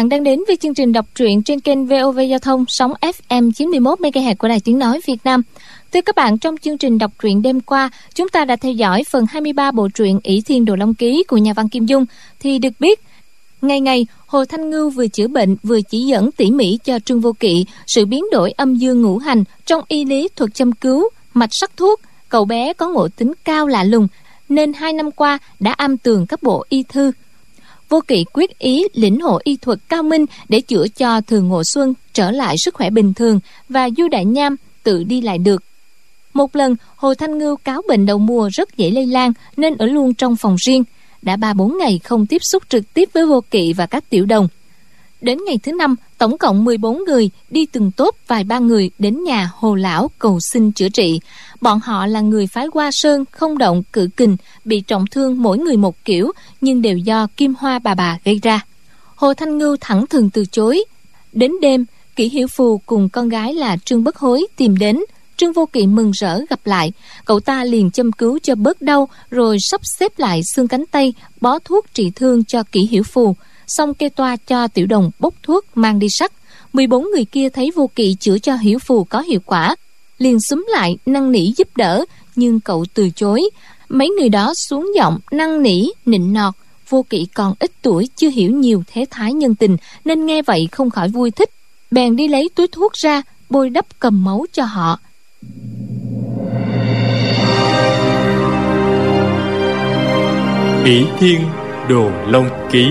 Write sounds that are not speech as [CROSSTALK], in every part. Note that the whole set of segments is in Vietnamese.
Các bạn đang đến với chương trình đọc truyện trên kênh VOV Giao thông sóng FM 91 MHz của Đài Tiếng nói Việt Nam. Thưa các bạn, trong chương trình đọc truyện đêm qua, chúng ta đã theo dõi phần 23 bộ truyện ỷ Thiên Đồ Long Ký của nhà văn Kim Dung thì được biết Ngày ngày, Hồ Thanh Ngưu vừa chữa bệnh vừa chỉ dẫn tỉ mỉ cho Trương Vô Kỵ sự biến đổi âm dương ngũ hành trong y lý thuật châm cứu, mạch sắc thuốc. Cậu bé có ngộ tính cao lạ lùng, nên hai năm qua đã am tường các bộ y thư. Vô Kỵ quyết ý lĩnh hộ y thuật cao minh để chữa cho Thường Ngộ Xuân trở lại sức khỏe bình thường và Du Đại Nham tự đi lại được. Một lần, Hồ Thanh Ngưu cáo bệnh đầu mùa rất dễ lây lan nên ở luôn trong phòng riêng – đã ba bốn ngày không tiếp xúc trực tiếp với vô kỵ và các tiểu đồng. Đến ngày thứ năm, tổng cộng 14 người đi từng tốt vài ba người đến nhà Hồ Lão cầu xin chữa trị. Bọn họ là người phái qua Sơn, không động, cự kình, bị trọng thương mỗi người một kiểu, nhưng đều do kim hoa bà bà gây ra. Hồ Thanh Ngưu thẳng thường từ chối. Đến đêm, Kỷ Hiểu Phù cùng con gái là Trương Bất Hối tìm đến, Trương Vô Kỵ mừng rỡ gặp lại, cậu ta liền châm cứu cho bớt đau rồi sắp xếp lại xương cánh tay, bó thuốc trị thương cho kỹ hiểu phù, xong kê toa cho tiểu đồng bốc thuốc mang đi sắc. 14 người kia thấy Vô Kỵ chữa cho hiểu phù có hiệu quả, liền xúm lại năn nỉ giúp đỡ, nhưng cậu từ chối. Mấy người đó xuống giọng năn nỉ, nịnh nọt, Vô Kỵ còn ít tuổi chưa hiểu nhiều thế thái nhân tình nên nghe vậy không khỏi vui thích. Bèn đi lấy túi thuốc ra, bôi đắp cầm máu cho họ Bỉ Thiên Đồ Long Ký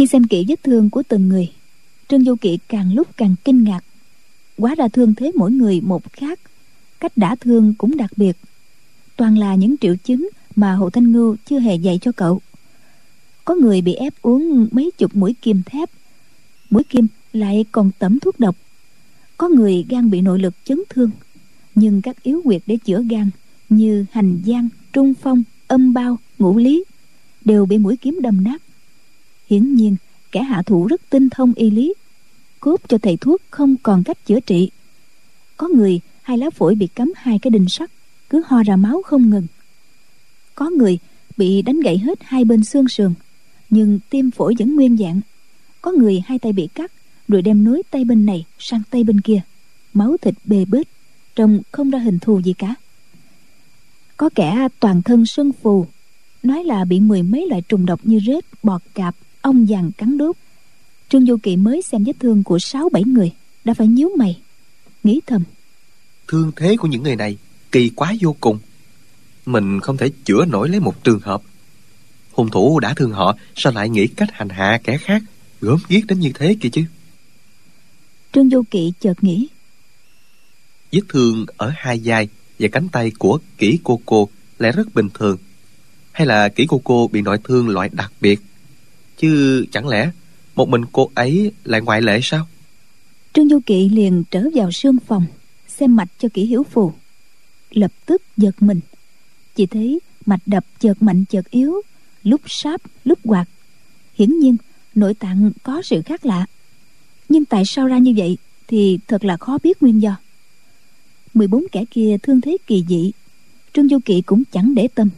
Khi xem kỹ vết thương của từng người, Trương Du Kỵ càng lúc càng kinh ngạc. Quá ra thương thế mỗi người một khác, Cách đã thương cũng đặc biệt. Toàn là những triệu chứng mà Hồ Thanh Ngưu chưa hề dạy cho cậu. Có người bị ép uống mấy chục mũi kim thép. Mũi kim lại còn tẩm thuốc độc. Có người gan bị nội lực chấn thương, nhưng các yếu quyệt để chữa gan như hành giang, trung phong, âm bao, ngũ lý đều bị mũi kiếm đâm nát hiển nhiên, kẻ hạ thủ rất tinh thông y lý cốt cho thầy thuốc không còn cách chữa trị. Có người, hai lá phổi bị cắm hai cái đinh sắt, cứ ho ra máu không ngừng. Có người bị đánh gãy hết hai bên xương sườn, nhưng tim phổi vẫn nguyên dạng. Có người hai tay bị cắt, rồi đem nối tay bên này sang tay bên kia. Máu thịt bê bết, trông không ra hình thù gì cả. Có kẻ toàn thân sưng phù, nói là bị mười mấy loại trùng độc như rết, bọt cạp ong vàng cắn đốt. Trương du kỵ mới xem vết thương của sáu bảy người đã phải nhíu mày nghĩ thầm. Thương thế của những người này kỳ quá vô cùng. Mình không thể chữa nổi lấy một trường hợp. Hung thủ đã thương họ sao lại nghĩ cách hành hạ kẻ khác gớm ghiếc đến như thế kìa chứ? Trương vô kỵ chợt nghĩ. Vết thương ở hai vai và cánh tay của kỹ cô cô lại rất bình thường. Hay là kỹ cô cô bị nội thương loại đặc biệt chứ chẳng lẽ một mình cô ấy lại ngoại lệ sao? Trương du kỵ liền trở vào sương phòng, xem mạch cho kỹ hiểu phù. Lập tức giật mình. Chỉ thấy mạch đập chợt mạnh chợt yếu, lúc sáp, lúc quạt. Hiển nhiên, nội tạng có sự khác lạ. Nhưng tại sao ra như vậy thì thật là khó biết nguyên do. 14 kẻ kia thương thế kỳ dị, trương du kỵ cũng chẳng để tâm.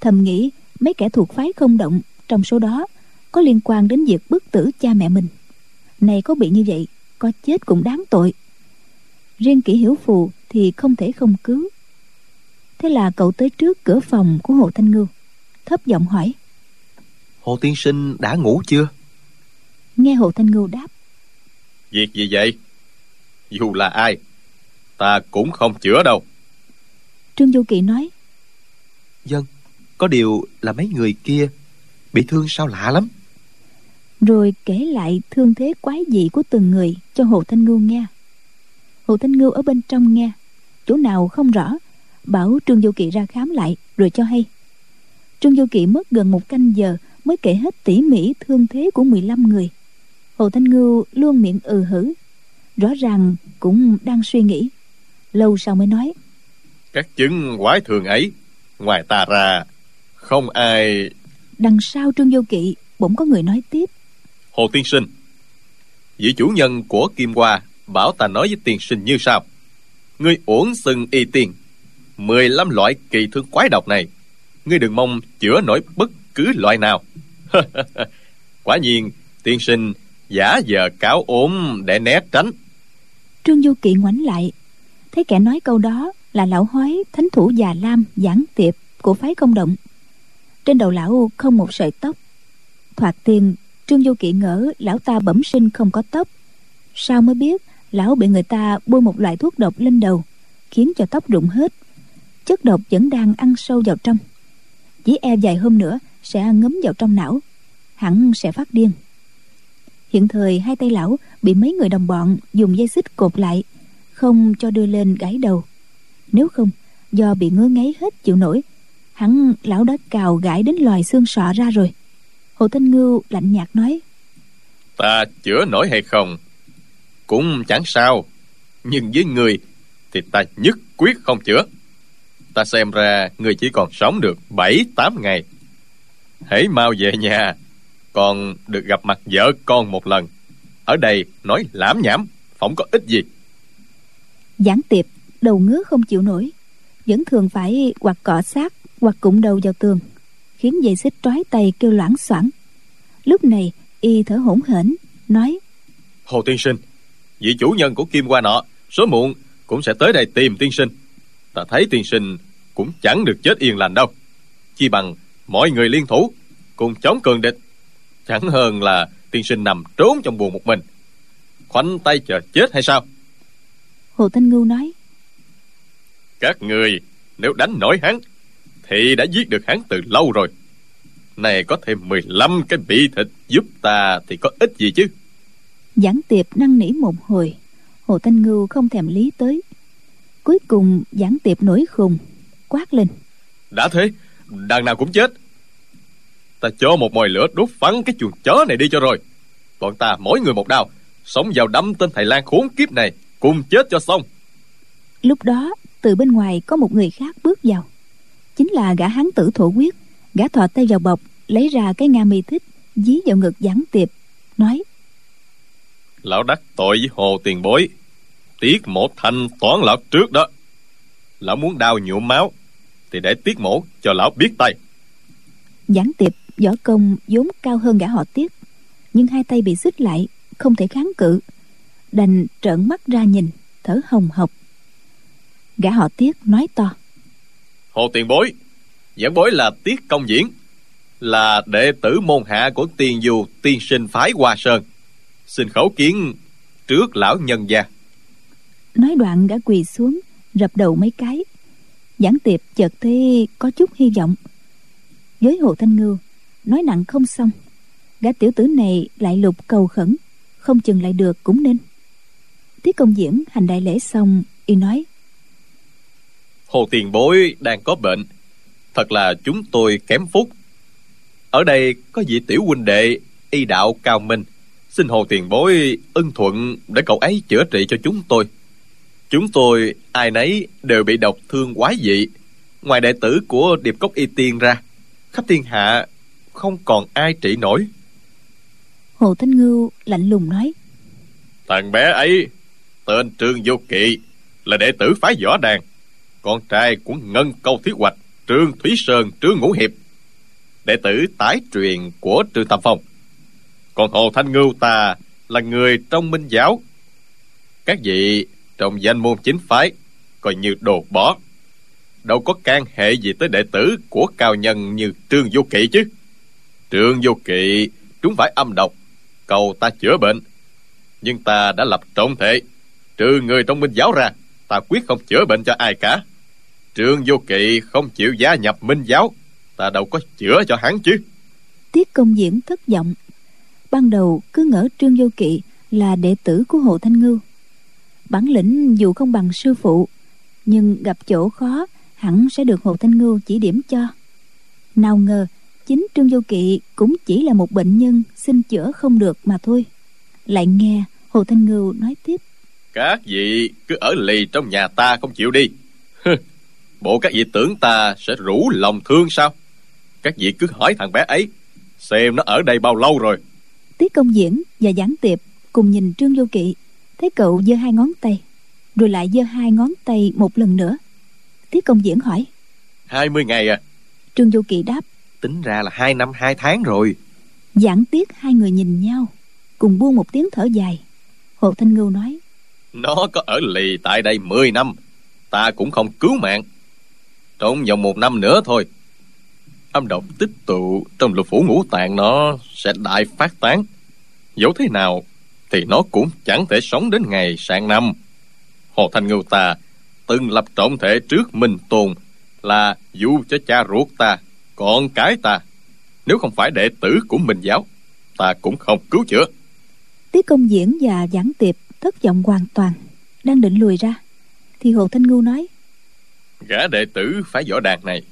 Thầm nghĩ mấy kẻ thuộc phái không động, trong số đó có liên quan đến việc bức tử cha mẹ mình. Này có bị như vậy có chết cũng đáng tội. Riêng kỹ hiểu phù thì không thể không cứu. Thế là cậu tới trước cửa phòng của hồ thanh ngưu thấp giọng hỏi. Hồ tiên sinh đã ngủ chưa? Nghe hồ thanh ngưu đáp. Việc gì vậy? Dù là ai ta cũng không chữa đâu. Trương du kỳ nói. Dân có điều là mấy người kia bị thương sao lạ lắm rồi kể lại thương thế quái dị của từng người cho hồ thanh ngưu nghe. Hồ thanh ngưu ở bên trong nghe. Chỗ nào không rõ bảo trương du kỳ ra khám lại rồi cho hay. Trương du kỵ mất gần một canh giờ mới kể hết tỉ mỉ thương thế của 15 người. Hồ thanh ngưu luôn miệng ừ hử rõ ràng cũng đang suy nghĩ. Lâu sau mới nói các chứng quái thường ấy ngoài ta ra không ai đằng sau trương du kỵ bỗng có người nói tiếp hồ tiên sinh. Vị chủ nhân của kim hoa bảo ta nói với tiên sinh như sau. Ngươi uổng sừng y tiên. 15 loại kỳ thương quái độc này, Ngươi đừng mong chữa nổi bất cứ loại nào. [LAUGHS] Quả nhiên, tiên sinh giả giờ cáo ốm để né tránh. Trương du kỵ ngoảnh lại, thấy kẻ nói câu đó là lão hói, thánh thủ già lam, giảng tiệp của phái công động. Trên đầu lão không một sợi tóc, thoạt tiên trương du kỵ ngỡ, lão ta bẩm sinh không có tóc. Sao mới biết, lão bị người ta bôi một loại thuốc độc lên đầu, khiến cho tóc rụng hết. Chất độc vẫn đang ăn sâu vào trong. Chỉ e vài hôm nữa sẽ ngấm vào trong não, hẳn sẽ phát điên. Hiện thời hai tay lão bị mấy người đồng bọn dùng dây xích cột lại, không cho đưa lên gãy đầu. Nếu không, do bị ngứa ngáy hết chịu nổi, hẳn lão đã cào gãi đến loài xương sọ ra rồi hồ thanh ngưu lạnh nhạt nói ta chữa nổi hay không? Cũng chẳng sao. Nhưng với người thì ta nhất quyết không chữa. Ta xem ra người chỉ còn sống được bảy tám ngày. Hãy mau về nhà. Còn được gặp mặt vợ con một lần. Ở đây nói lãm nhảm không có ích gì. Giảng tiệp đầu ngứa không chịu nổi. Vẫn thường phải hoặc cọ sát hoặc cụng đầu vào tường khiến dây xích trói tay kêu loãng xoảng. Lúc này y thở hổn hển nói hồ tiên sinh vị chủ nhân của kim hoa nọ số muộn cũng sẽ tới đây tìm tiên sinh. Ta thấy tiên sinh cũng chẳng được chết yên lành đâu. Chi bằng mọi người liên thủ cùng chống cường địch chẳng hơn là tiên sinh nằm trốn trong buồng một mình. Khoanh tay chờ chết hay sao? Hồ thanh ngưu nói các người nếu đánh nổi hắn thì đã giết được hắn từ lâu rồi. Này có thêm 15 cái bị thịt giúp ta thì có ích gì chứ? Giảng tiệp năn nỉ một hồi hồ thanh ngưu không thèm lý tới. Cuối cùng giảng tiệp nổi khùng quát lên. Đã thế đằng nào cũng chết. Ta cho một mồi lửa đốt phắn cái chuồng chó này đi cho rồi. Bọn ta mỗi người một đao sống vào đâm tên thầy lan khốn kiếp này cùng chết cho xong. Lúc đó từ bên ngoài có một người khác bước vào chính là gã hán tử thổ quyết gã thò tay vào bọc lấy ra cái nga mi thích dí vào ngực giảng tiệp nói lão đắc tội với hồ tiền bối. Tiết mổ thanh toán lão trước đó. Lão muốn đau nhuộm máu thì để tiết mổ cho lão biết tay. Giảng tiệp võ công vốn cao hơn gã họ tiết nhưng hai tay bị xích lại không thể kháng cự. Đành trợn mắt ra nhìn thở hồng hộc. Gã họ tiết nói to hồ tiền bối. Giảng bối là tiết công diễn, là đệ tử môn hạ của tiền dù tiên sinh phái hoa sơn. Xin khấu kiến trước lão nhân gia. Nói đoạn đã quỳ xuống, rập đầu mấy cái. Giảng tiệp chợt thấy có chút hy vọng. Với hồ thanh ngưu, nói nặng không xong. Gã tiểu tử này lại lục cầu khẩn, không chừng lại được cũng nên. Tiết công diễn hành đại lễ xong, y nói hồ tiền bối đang có bệnh. Thật là chúng tôi kém phúc. Ở đây có vị tiểu huynh đệ y đạo cao minh. Xin hồ tiền bối ân thuận để cậu ấy chữa trị cho chúng tôi. Chúng tôi ai nấy đều bị độc thương quái dị. Ngoài đệ tử của điệp cốc y tiên ra khắp thiên hạ không còn ai trị nổi. Hồ thanh ngưu lạnh lùng nói. Thằng bé ấy tên trương vô kỵ là đệ tử phái võ đàn con trai của ngân câu thiếu hoạch, trương thúy sơn, trương ngũ hiệp, đệ tử tái truyền của trương tam phong. Còn hồ thanh ngưu ta là người trong minh giáo. Các vị trong danh môn chính phái coi như đồ bỏ. Đâu có can hệ gì tới đệ tử của cao nhân như trương vô kỵ chứ. Trương vô kỵ chúng phải âm độc, cầu ta chữa bệnh. Nhưng ta đã lập trọng thể, trừ người trong minh giáo ra ta quyết không chữa bệnh cho ai cả. Trương vô kỵ không chịu gia nhập minh giáo, ta đâu có chữa cho hắn chứ. Tiết công diễn thất vọng. Ban đầu cứ ngỡ trương vô kỵ là đệ tử của hồ thanh ngưu. Bản lĩnh dù không bằng sư phụ, nhưng gặp chỗ khó, hẳn sẽ được hồ thanh ngưu chỉ điểm cho. Nào ngờ, chính trương vô kỵ cũng chỉ là một bệnh nhân, xin chữa không được mà thôi. Lại nghe hồ thanh ngưu nói tiếp các vị cứ ở lì trong nhà ta không chịu đi. Bộ các vị tưởng ta sẽ rủ lòng thương sao? Các vị cứ hỏi thằng bé ấy xem nó ở đây bao lâu rồi. Tiết công diễn và giảng tiệp cùng nhìn trương vô kỵ thấy cậu giơ hai ngón tay rồi lại giơ hai ngón tay một lần nữa. Tiết công diễn hỏi hai mươi ngày à? Trương du kỳ đáp tính ra là hai năm hai tháng rồi. Giảng tiết hai người nhìn nhau cùng buông một tiếng thở dài. Hồ thanh ngưu nói nó có ở lì tại đây mười năm. Ta cũng không cứu mạng. Trong vòng một năm nữa thôi. Âm độc tích tụ trong lục phủ ngũ tạng nó sẽ đại phát tán. Dẫu thế nào thì nó cũng chẳng thể sống đến ngày sang năm. Hồ thanh ngưu ta từng lập trọng thể trước minh Tồn là dù cho cha ruột ta, con cái ta. Nếu không phải đệ tử của minh giáo, ta cũng không cứu chữa. Tiết công diễn và giảng tiệp thất vọng hoàn toàn đang định lùi ra thì hồ thanh ngưu nói gã đệ tử phái võ đàn này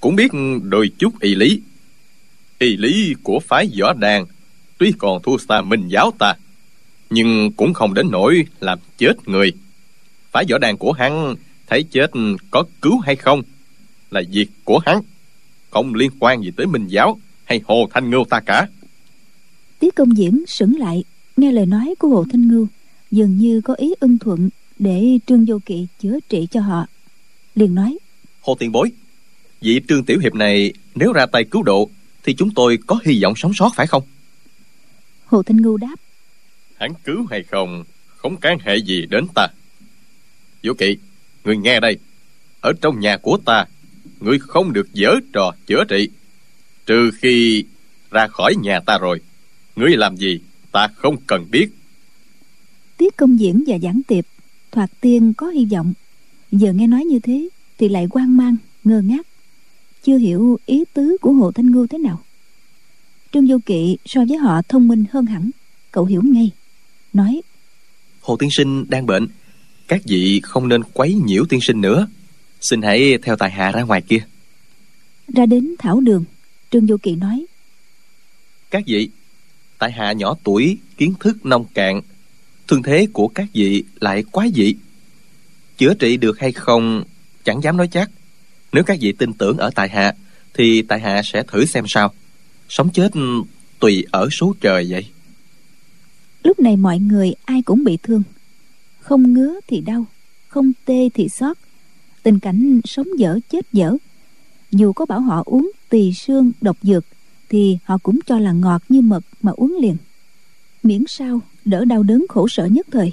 cũng biết đôi chút y lý. Y lý của phái võ đàn tuy còn thua xa minh giáo ta nhưng cũng không đến nỗi làm chết người. Phái võ đàn của hắn thấy chết có cứu hay không là việc của hắn không liên quan gì tới minh giáo hay hồ thanh ngưu ta cả. Tiết công diễn sững lại nghe lời nói của hồ thanh ngưu dường như có ý ưng thuận để trương vô kỵ chữa trị cho họ. Liền nói hồ tiền bối vị trương tiểu hiệp này nếu ra tay cứu độ thì chúng tôi có hy vọng sống sót phải không? Hồ thanh ngưu đáp hắn cứu hay không không can hệ gì đến ta. Vô kỵ người nghe đây. Ở trong nhà của ta người không được dở trò chữa trị. Trừ khi ra khỏi nhà ta rồi ngươi làm gì ta không cần biết tiết công diễn và giảng tiệp thoạt tiên có hy vọng. Giờ nghe nói như thế thì lại quan mang ngơ ngác. Chưa hiểu ý tứ của hồ thanh ngưu thế nào. Trương vô kỵ so với họ thông minh hơn hẳn cậu hiểu ngay. Nói hồ tiên sinh đang bệnh các vị không nên quấy nhiễu tiên sinh nữa. Xin hãy theo tài hạ ra ngoài kia. ra đến thảo đường trương vô kỵ nói. Các vị tại hạ nhỏ tuổi kiến thức nông cạn thương thế của các vị lại quá dị. Chữa trị được hay không, chẳng dám nói chắc. Nếu các vị tin tưởng ở tại hạ, thì tại hạ sẽ thử xem sao. Sống chết tùy ở số trời vậy. Lúc này mọi người ai cũng bị thương. Không ngứa thì đau, không tê thì xót. Tình cảnh sống dở chết dở. Dù có bảo họ uống tỳ xương độc dược, thì họ cũng cho là ngọt như mật mà uống liền. Miễn sao đỡ đau đớn khổ sở nhất thời.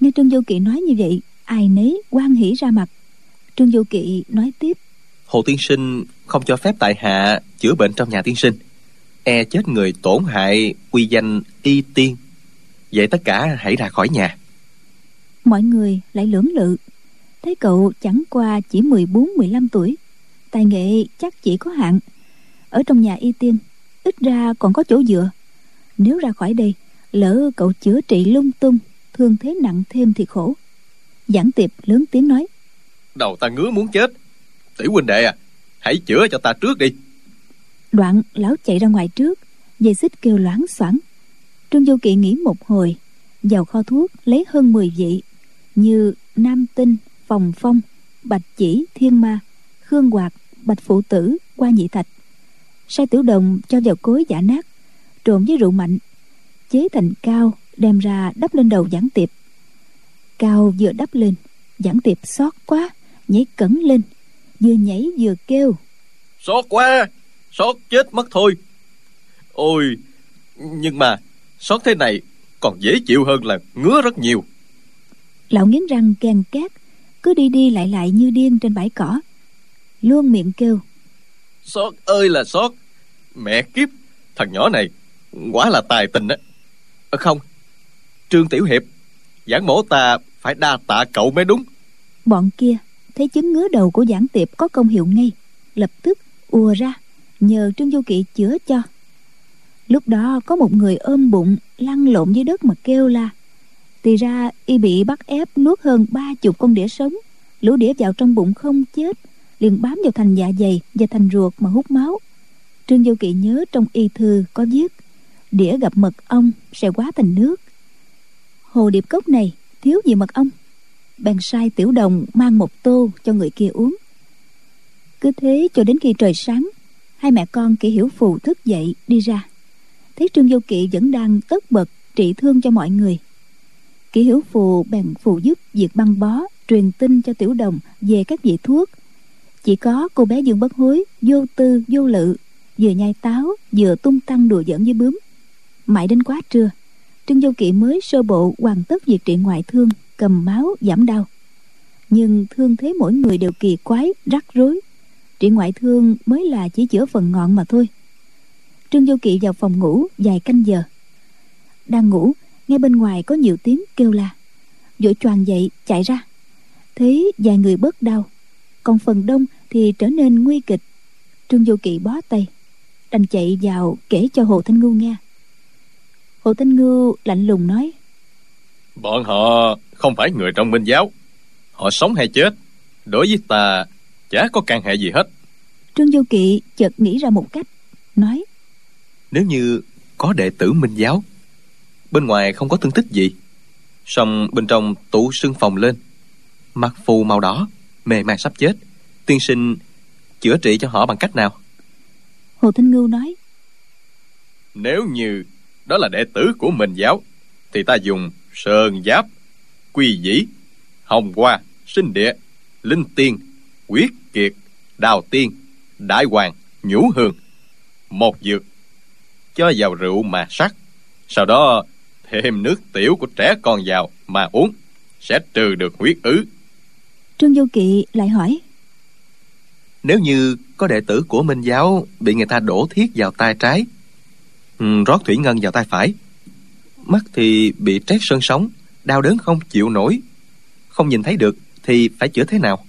Nghe trương vô kỵ nói như vậy ai nấy quan hỉ ra mặt. Trương vô kỵ nói tiếp. Hồ tiên sinh không cho phép tại hạ chữa bệnh trong nhà tiên sinh. E chết người tổn hại quy danh y tiên. Vậy tất cả hãy ra khỏi nhà. Mọi người lại lưỡng lự. Thấy cậu chẳng qua chỉ 14-15 tuổi tài nghệ chắc chỉ có hạn. Ở trong nhà y tiên ít ra còn có chỗ dựa. Nếu ra khỏi đây lỡ cậu chữa trị lung tung thương thế nặng thêm thì khổ. Giảng tiệp lớn tiếng nói. Đầu ta ngứa muốn chết. Tỷ huynh đệ à hãy chữa cho ta trước đi. Đoạn lão chạy ra ngoài trước dây xích kêu loáng xoảng. Trương vô kỵ nghĩ một hồi vào kho thuốc lấy hơn 10 vị như nam tinh phòng phong bạch chỉ thiên ma khương hoạt bạch phụ tử qua nhị thạch. Sai tiểu đồng cho vào cối giả nát trộn với rượu mạnh chế thành cao đem ra đắp lên đầu giảng tiệp. Cao vừa đắp lên giảng tiệp xót quá nhảy cẩn lên vừa nhảy vừa kêu. Xót quá xót chết mất thôi. Ôi nhưng mà xót thế này còn dễ chịu hơn là ngứa rất nhiều. Lão nghiến răng ken két cứ đi đi lại lại như điên trên bãi cỏ. Luôn miệng kêu. Xót ơi là xót mẹ kiếp thằng nhỏ này quá là tài tình á à, không. Trương tiểu hiệp giảng mổ ta phải đa tạ cậu mới đúng. Bọn kia thấy chứng ngứa đầu của giảng tiệp có công hiệu ngay lập tức ùa ra nhờ trương du kỵ chữa cho. Lúc đó có một người ôm bụng lăn lộn dưới đất mà kêu la. Thì ra y bị bắt ép nuốt hơn ba chục con đĩa sống lũ đĩa vào trong bụng không chết liền bám vào thành dạ dày và thành ruột mà hút máu. Trương du kỵ nhớ trong y thư có viết đĩa gặp mật ong sẽ quá thành nước. Hồ điệp cốc này, thiếu gì mật ong? Bèn sai tiểu đồng mang một tô cho người kia uống. Cứ thế cho đến khi trời sáng, hai mẹ con kỹ hiểu phù thức dậy đi ra. Thấy trương vô kỵ vẫn đang tất bật trị thương cho mọi người. Kỷ hiểu phù bèn phù giúp việc băng bó, truyền tin cho tiểu đồng về các vị thuốc. Chỉ có cô bé dương bất hối, vô tư, vô lự, vừa nhai táo, vừa tung tăng đùa giỡn với bướm mãi đến quá trưa, trương vô kỵ mới sơ bộ hoàn tất việc trị ngoại thương, cầm máu, giảm đau. Nhưng thương thế mỗi người đều kỳ quái, rắc rối. Trị ngoại thương mới là chỉ chữa phần ngọn mà thôi. Trương vô kỵ vào phòng ngủ vài canh giờ. Đang ngủ, nghe bên ngoài có nhiều tiếng kêu la. Vội choàng dậy, chạy ra. Thấy vài người bớt đau. Còn phần đông thì trở nên nguy kịch. Trương vô kỵ bó tay, đành chạy vào kể cho hồ thanh ngưu nghe hồ thanh ngưu lạnh lùng nói. Bọn họ không phải người trong minh giáo. Họ sống hay chết đối với ta chả có can hệ gì hết. Trương vô kỵ chợt nghĩ ra một cách nói. Nếu như có đệ tử minh giáo bên ngoài không có thương tích gì song bên trong tủ sưng phòng lên mặt phù màu đỏ mê man sắp chết tiên sinh chữa trị cho họ bằng cách nào? Hồ thanh ngưu nói. Nếu như đó là đệ tử của minh giáo. Thì ta dùng sơn giáp quy dĩ hồng hoa sinh địa linh tiên quyết kiệt đào tiên đại hoàng nhũ hương. Một dược cho vào rượu mà sắc. Sau đó thêm nước tiểu của trẻ con vào mà uống sẽ trừ được huyết ứ. Trương vô kỵ lại hỏi nếu như có đệ tử của minh giáo bị người ta đổ thiết vào tay trái rót thủy ngân vào tay phải. Mắt thì bị trét sơn sống đau đớn không chịu nổi. Không nhìn thấy được thì phải chữa thế nào?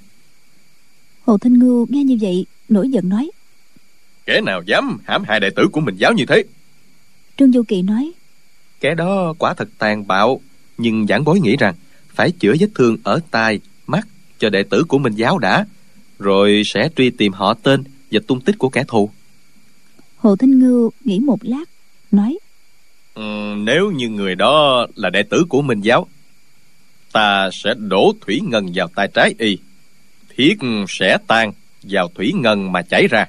Hồ thanh ngưu nghe như vậy nổi giận nói. Kẻ nào dám hãm hại đệ tử của mình giáo như thế? Trương du kỳ nói. Kẻ đó quả thật tàn bạo nhưng giảng bối nghĩ rằng phải chữa vết thương ở tai mắt cho đệ tử của minh giáo đã rồi sẽ truy tìm họ tên và tung tích của kẻ thù. Hồ thanh ngưu nghĩ một lát nói. Ừ, nếu như người đó là đệ tử của minh giáo ta sẽ đổ thủy ngân vào tay trái y thiết sẽ tan vào thủy ngân mà chảy ra.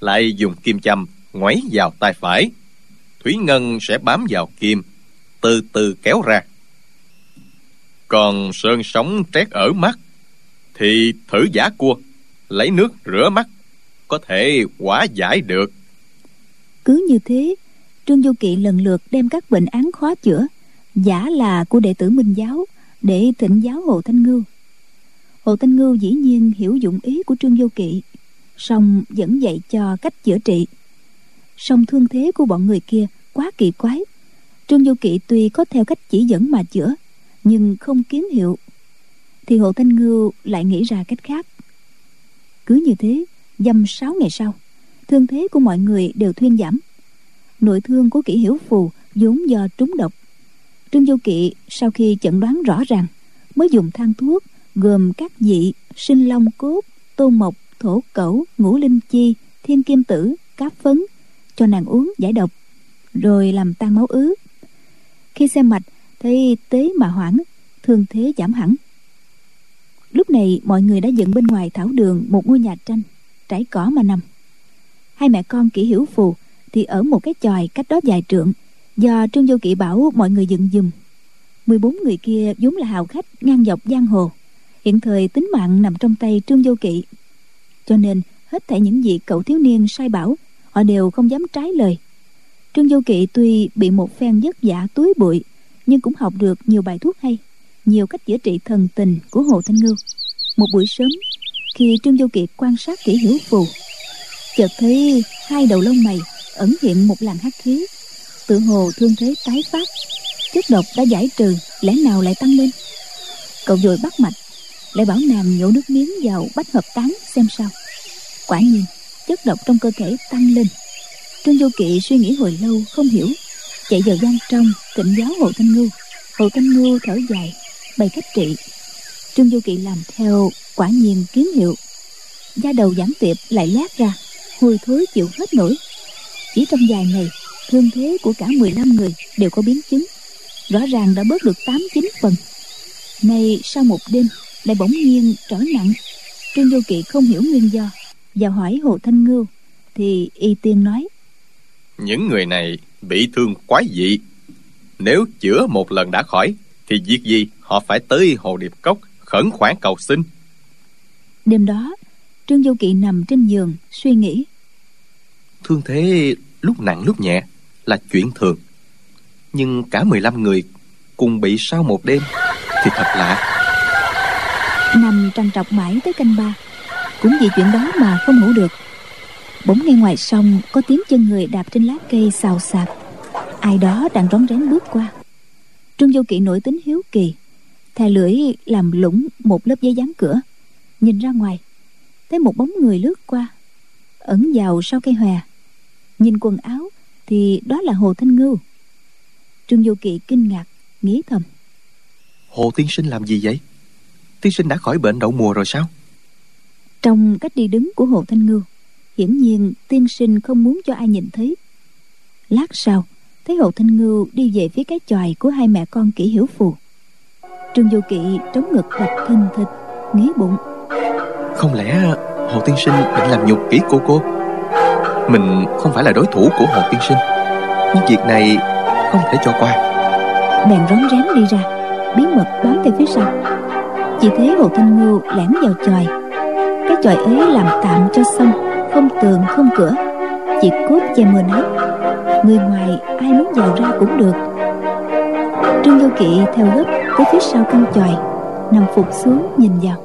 Lại dùng kim châm ngoáy vào tay phải thủy ngân sẽ bám vào kim từ từ kéo ra. Còn sơn sống trét ở mắt thì thử giả cua lấy nước rửa mắt có thể hóa giải được. Cứ như thế trương du kỵ lần lượt đem các bệnh án khó chữa, giả là của đệ tử minh giáo, để thỉnh giáo hồ thanh ngưu. Hồ thanh ngưu dĩ nhiên hiểu dụng ý của trương du kỵ, song vẫn dạy cho cách chữa trị. Song thương thế của bọn người kia quá kỳ quái. Trương du kỵ tuy có theo cách chỉ dẫn mà chữa, nhưng không kiếm hiệu. Thì hồ thanh ngưu lại nghĩ ra cách khác. Cứ như thế, dăm sáu ngày sau, thương thế của mọi người đều thuyên giảm nội thương của kỷ hiểu phù vốn do trúng độc. Trương du kỵ sau khi chẩn đoán rõ ràng, mới dùng thang thuốc gồm các vị sinh long cốt, tô mộc, thổ cẩu, ngũ linh chi, thiên kim tử cáp phấn cho nàng uống giải độc, rồi làm tan máu ứ. Khi xem mạch, thấy tế mà hoảng thương thế giảm hẳn. Lúc này mọi người đã dựng bên ngoài thảo đường một ngôi nhà tranh, trải cỏ mà nằm. Hai mẹ con kỹ hiểu phù thì ở một cái chòi cách đó vài trượng. Do trương vô kỵ bảo mọi người dựng giùm. 14 người kia vốn là hào khách, ngang dọc giang hồ. Hiện thời tính mạng nằm trong tay trương vô kỵ. Cho nên, hết thảy những gì cậu thiếu niên sai bảo, họ đều không dám trái lời. Trương vô kỵ tuy bị một phen vất vả, túi bụi, nhưng cũng học được nhiều bài thuốc hay, nhiều cách chữa trị thần tình của hồ thanh ngưu. Một buổi sớm, khi trương vô kỵ quan sát kỹ hữu phù, chợt thấy hai đầu lông mày ẩn hiện một làn hắc khí. Tự hồ thương thế tái phát, chất độc đã giải trừ, lẽ nào lại tăng lên? Cậu vội bắt mạch, lại bảo nàng nhổ nước miếng vào bách hợp tán xem sao. Quả nhiên, chất độc trong cơ thể tăng lên. Trương vô kỵ suy nghĩ hồi lâu, không hiểu. Chạy vào gian trong, tịnh giáo hồ thanh ngưu hồ thanh ngưu thở dài, bày cách trị. Trương vô kỵ làm theo, quả nhiên kiến hiệu. Da đầu giảm tiệp lại lát ra hôi thối chịu hết nổi chỉ trong vài ngày thương thế của cả 15 người đều có biến chứng. Rõ ràng đã bớt được tám chín phần. Nay sau một đêm lại bỗng nhiên trở nặng. Trương vô kỵ không hiểu nguyên do và hỏi hồ thanh ngưu thì y tiên nói những người này bị thương quái dị. Nếu chữa một lần đã khỏi Thì việc gì họ phải tới Hồ Điệp Cốc khẩn khoản cầu xin? Đêm đó trương du kỵ nằm trên giường suy nghĩ Thương thế lúc nặng lúc nhẹ là chuyện thường. Nhưng cả 15 người cùng bị sau một đêm Thì thật lạ. Nằm trằn trọc mãi tới canh ba, cũng vì chuyện đó mà không ngủ được. Bỗng nghe ngoài sông có tiếng chân người đạp trên lá cây xào xạc. Ai đó đang rón rén bước qua. Trương vô kỵ nổi tính hiếu kỳ. Thè lưỡi làm lũng một lớp giấy dán cửa, nhìn ra ngoài. Thấy một bóng người lướt qua, ẩn vào sau cây hòe nhìn quần áo thì đó là hồ thanh ngưu. Trương vô kỵ kinh ngạc nghĩ thầm. Hồ tiên sinh làm gì vậy? Tiên sinh đã khỏi bệnh đậu mùa rồi sao? Trong cách đi đứng của hồ thanh ngưu hiển nhiên tiên sinh không muốn cho ai nhìn thấy. Lát sau thấy hồ thanh ngưu đi về phía cái chòi của hai mẹ con kỹ hiểu phù. Trương vô kỵ trống ngực đập thình thịch nghĩ bụng. Không lẽ Hồ tiên sinh định làm nhục kỹ cô cô mình không phải là đối thủ của Hồ tiên sinh. Nhưng việc này không thể cho qua. Bèn rón rén đi ra, bí mật bám theo phía sau. Chỉ thấy hồ thanh ngưu lẻn vào chòi. Cái chòi ấy làm tạm cho xong, không tường, không cửa. Chỉ cốt che mưa nát người ngoài ai muốn vào ra cũng được. Trương vô kỵ theo gấp tới phía sau căn chòi, nằm phục xuống nhìn vào.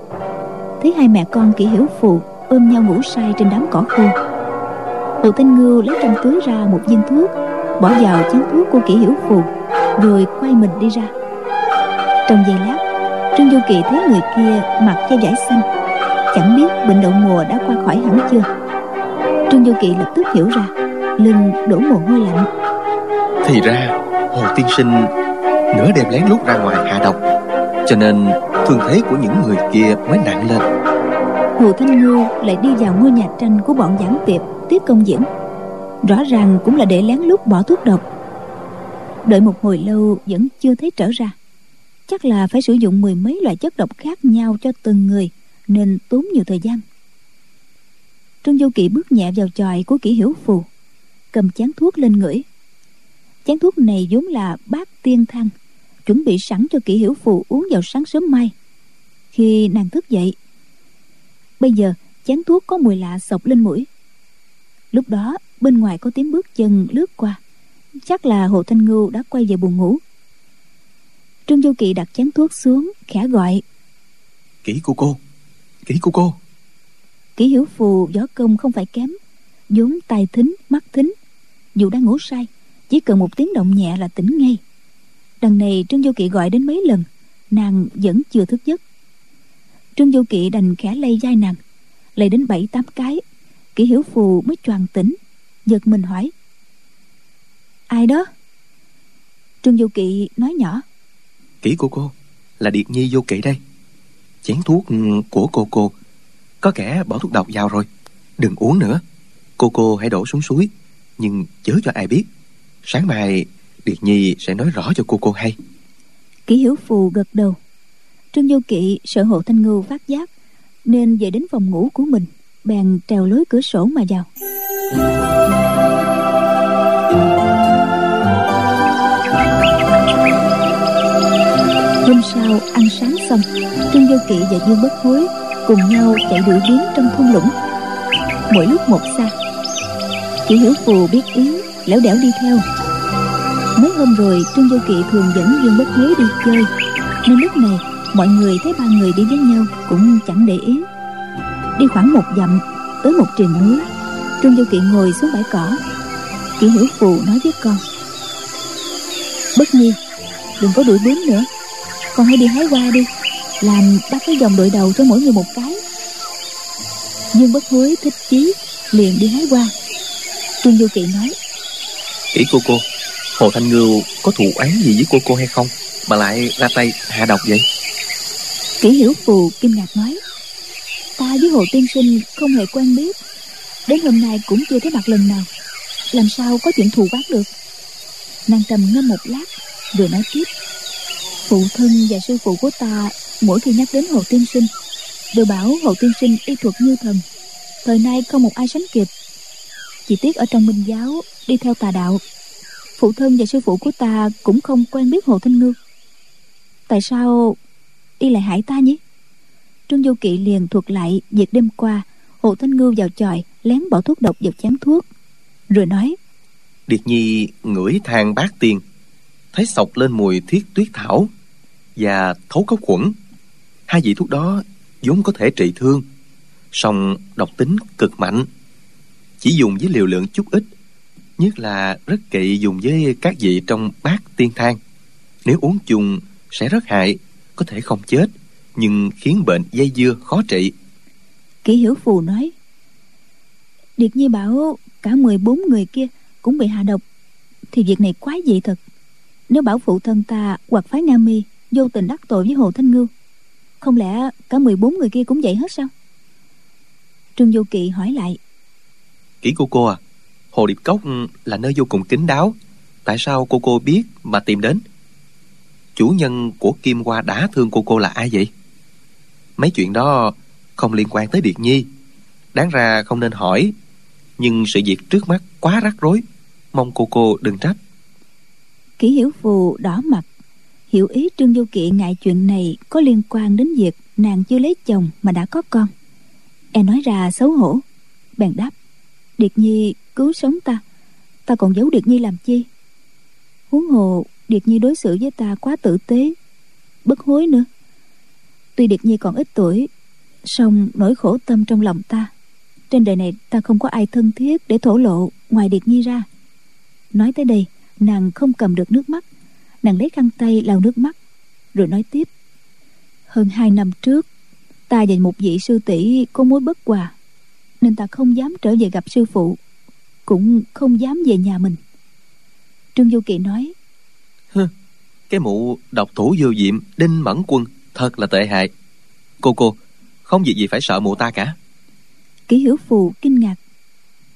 Thấy hai mẹ con kỹ hiểu phụ ôm nhau ngủ say trên đám cỏ khô hồ thanh ngưu lấy trong túi ra một viên thuốc bỏ vào chén thuốc của kỹ hiểu phù rồi quay mình đi ra. Trong giây lát trương du kỳ thấy người kia mặc da vải xanh chẳng biết bệnh đậu mùa đã qua khỏi hẳn chưa. Trương du kỳ lập tức hiểu ra lưng đổ mồ hôi lạnh. Thì ra Hồ tiên sinh Nửa đêm lén lút ra ngoài hạ độc Cho nên thương thế của những người kia mới nặng lên. Hồ thanh ngưu lại đi vào ngôi nhà tranh của bọn giảng tiệp tiếp công diễn. Rõ ràng cũng là để lén lút bỏ thuốc độc. Đợi một hồi lâu vẫn chưa thấy trở ra. Chắc là phải sử dụng mười mấy loại chất độc khác nhau cho từng người, nên tốn nhiều thời gian. Trương du kỵ bước nhẹ vào chòi của kỹ hiểu phù, cầm chén thuốc lên ngửi. Chén thuốc này vốn là bát tiên thăng chuẩn bị sẵn cho kỹ hiểu phù uống vào sáng sớm mai. Khi nàng thức dậy, bây giờ chén thuốc có mùi lạ sộc lên mũi lúc đó bên ngoài có tiếng bước chân lướt qua. Chắc là hồ thanh ngưu đã quay về buồn ngủ. Trương du kỵ đặt chén thuốc xuống khẽ gọi. Kỹ cô cô Kỹ cô cô. Kỷ hiểu phù võ công không phải kém vốn tai thính mắt thính. Dù đang ngủ say chỉ cần một tiếng động nhẹ là tỉnh ngay. Đằng này trương du kỵ gọi đến mấy lần nàng vẫn chưa thức giấc. Trương du kỵ đành khẽ lay vai nàng lay đến bảy tám cái kỷ hiểu phù mới choàng tỉnh giật mình hỏi. Ai đó? Trương du kỵ nói nhỏ. Kỹ cô cô Là Điệt Nhi vô kỵ đây. Chén thuốc của cô cô. Có kẻ bỏ thuốc độc vào rồi. Đừng uống nữa. Cô cô hãy đổ xuống suối. Nhưng chớ cho ai biết. Sáng mai Điệt Nhi sẽ nói rõ cho cô cô hay. Kỷ hiểu phù gật đầu. Trương du kỵ sợ hộ thanh ngưu phát giác nên về đến phòng ngủ của mình bèn trèo lối cửa sổ mà vào. Hôm sau, ăn sáng xong, trương vô kỵ và dương bất hối cùng nhau chạy đuổi biến trong thung lũng. Mỗi lúc một xa chỉ hiểu phù biết ý lẻo đẻo đi theo. Mấy hôm rồi, trương vô kỵ thường dẫn dương bất hối đi chơi. Nên lúc này, mọi người thấy ba người đi với nhau cũng chẳng để ý đi khoảng một dặm tới một triền núi. Trương du kỵ ngồi xuống bãi cỏ. Chỉ hiểu phù nói với con bất nhi đừng có đuổi bướm nữa. Con hãy đi hái hoa đi làm ba cái vòng đội đầu cho mỗi người một cái. Dương bất hối thích chí liền đi hái hoa. Trương du kỵ nói Kỹ cô cô Hồ Thanh Ngưu có thù oán gì với cô cô hay không Mà lại ra tay hạ độc vậy? Kỷ hiểu phù kinh ngạc nói ta với hồ tiên sinh không hề quen biết. Đến hôm nay cũng chưa thấy mặt lần nào. Làm sao có chuyện thù oán được? Nàng trầm ngâm một lát, rồi nói tiếp. Phụ thân và sư phụ của ta, mỗi khi nhắc đến hồ tiên sinh, đều bảo hồ tiên sinh y thuật như thần. Thời nay không một ai sánh kịp. Chỉ tiếc ở trong minh giáo, đi theo tà đạo. Phụ thân và sư phụ của ta cũng không quen biết hồ thanh ngư. Tại sao y lại hại ta nhỉ? Trương du kỵ liền thuật lại việc đêm qua, hồ thanh ngưu vào chòi, lén bỏ thuốc độc vào chén thuốc, rồi nói, điệt nhi ngửi than bát tiên, thấy sọc lên mùi thiết tuyết thảo và thấu cốc khuẩn. Hai vị thuốc đó vốn có thể trị thương, song độc tính cực mạnh, chỉ dùng với liều lượng chút ít, nhất là rất kỵ dùng với các vị trong bát tiên thang nếu uống chung sẽ rất hại, có thể không chết nhưng khiến bệnh dây dưa khó trị. Kỷ hiểu phù nói điệt nhi bảo cả 14 người kia cũng bị hạ độc thì việc này quái dị thật. Nếu bảo phụ thân ta hoặc phái nga mi vô tình đắc tội với hồ thanh ngưu không lẽ cả 14 người kia cũng vậy hết sao? Trương du kỵ hỏi lại kỹ cô cô à hồ điệp cốc là nơi vô cùng kín đáo. Tại sao cô cô biết mà tìm đến? Chủ nhân của kim hoa đá thương cô cô là ai vậy mấy chuyện đó không liên quan tới điệt nhi. Đáng ra không nên hỏi, nhưng sự việc trước mắt quá rắc rối. Mong cô cô đừng trách. Kỷ hiểu phù đỏ mặt. Hiểu ý trương du kỵ ngại chuyện này có liên quan đến việc nàng chưa lấy chồng mà đã có con. E nói ra xấu hổ. Bèn đáp, điệt nhi, cứu sống ta. Ta còn giấu điệt nhi làm chi? Huống hồ, điệt nhi đối xử với ta quá tử tế bất hối nữa tuy điệt nhi còn ít tuổi song nỗi khổ tâm trong lòng ta trên đời này ta không có ai thân thiết để thổ lộ ngoài điệt nhi ra. Nói tới đây nàng không cầm được nước mắt nàng lấy khăn tay lau nước mắt rồi nói tiếp. Hơn hai năm trước ta và một vị sư tỷ có mối bất hòa nên ta không dám trở về gặp sư phụ cũng không dám về nhà mình. Trương du kỳ nói Hừ, cái mụ độc thủ vô diệm đinh mẫn quân thật là tệ hại. Cô cô, không việc gì phải sợ mụ ta cả. Kỷ hiểu phù kinh ngạc.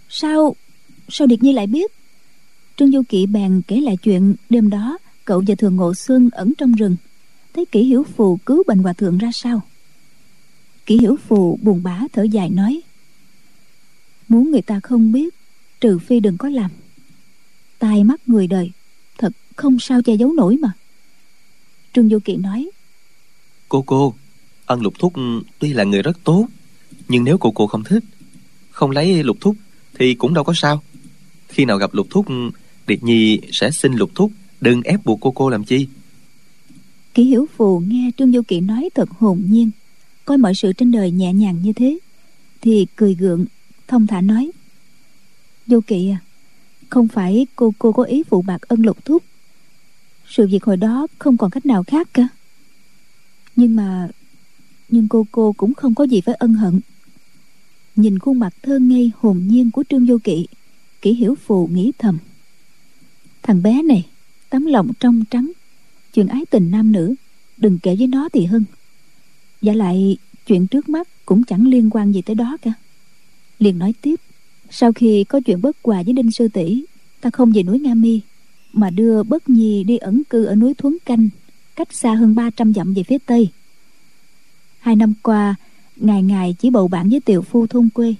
Sao sao điệt nhi lại biết? Trương du kỵ bèn kể lại chuyện đêm đó, cậu và thường ngộ xuân ẩn trong rừng. Thấy kỷ hiểu phù cứu bệnh hòa thượng ra sao? Kỷ hiểu phù buồn bã thở dài nói, muốn người ta không biết, trừ phi đừng có làm. Tai mắt người đời, thật không sao che giấu nổi mà. Trương du kỵ nói cô cô. Ân lục thúc ừ, tuy là người rất tốt, nhưng nếu cô cô không thích, không lấy lục thúc thì cũng đâu có sao. Khi nào gặp lục thúc ừ, điệt nhi sẽ xin lục thúc đừng ép buộc cô cô làm chi. Kỷ hiểu phù nghe trương du kỵ nói thật hồn nhiên, coi mọi sự trên đời nhẹ nhàng như thế, thì cười gượng, thông thả nói du kỵ à không phải cô cô có ý phụ bạc ân lục thúc. Sự việc hồi đó không còn cách nào khác cả nhưng mà, nhưng cô cô cũng không có gì phải ân hận. Nhìn khuôn mặt thơ ngây hồn nhiên của trương vô kỵ kỷ hiểu phù nghĩ thầm. Thằng bé này, tấm lòng trong trắng, chuyện ái tình nam nữ, đừng kể với nó thì hơn. Và lại, chuyện trước mắt cũng chẳng liên quan gì tới đó cả. Liền nói tiếp, sau khi có chuyện bất hòa với đinh sư tỷ, ta không về núi nga mi, mà đưa bất nhi đi ẩn cư ở núi thuấn canh cách xa hơn 300 dặm về phía tây. Hai năm qua, ngày ngày chỉ bầu bạn với tiểu phu thôn quê.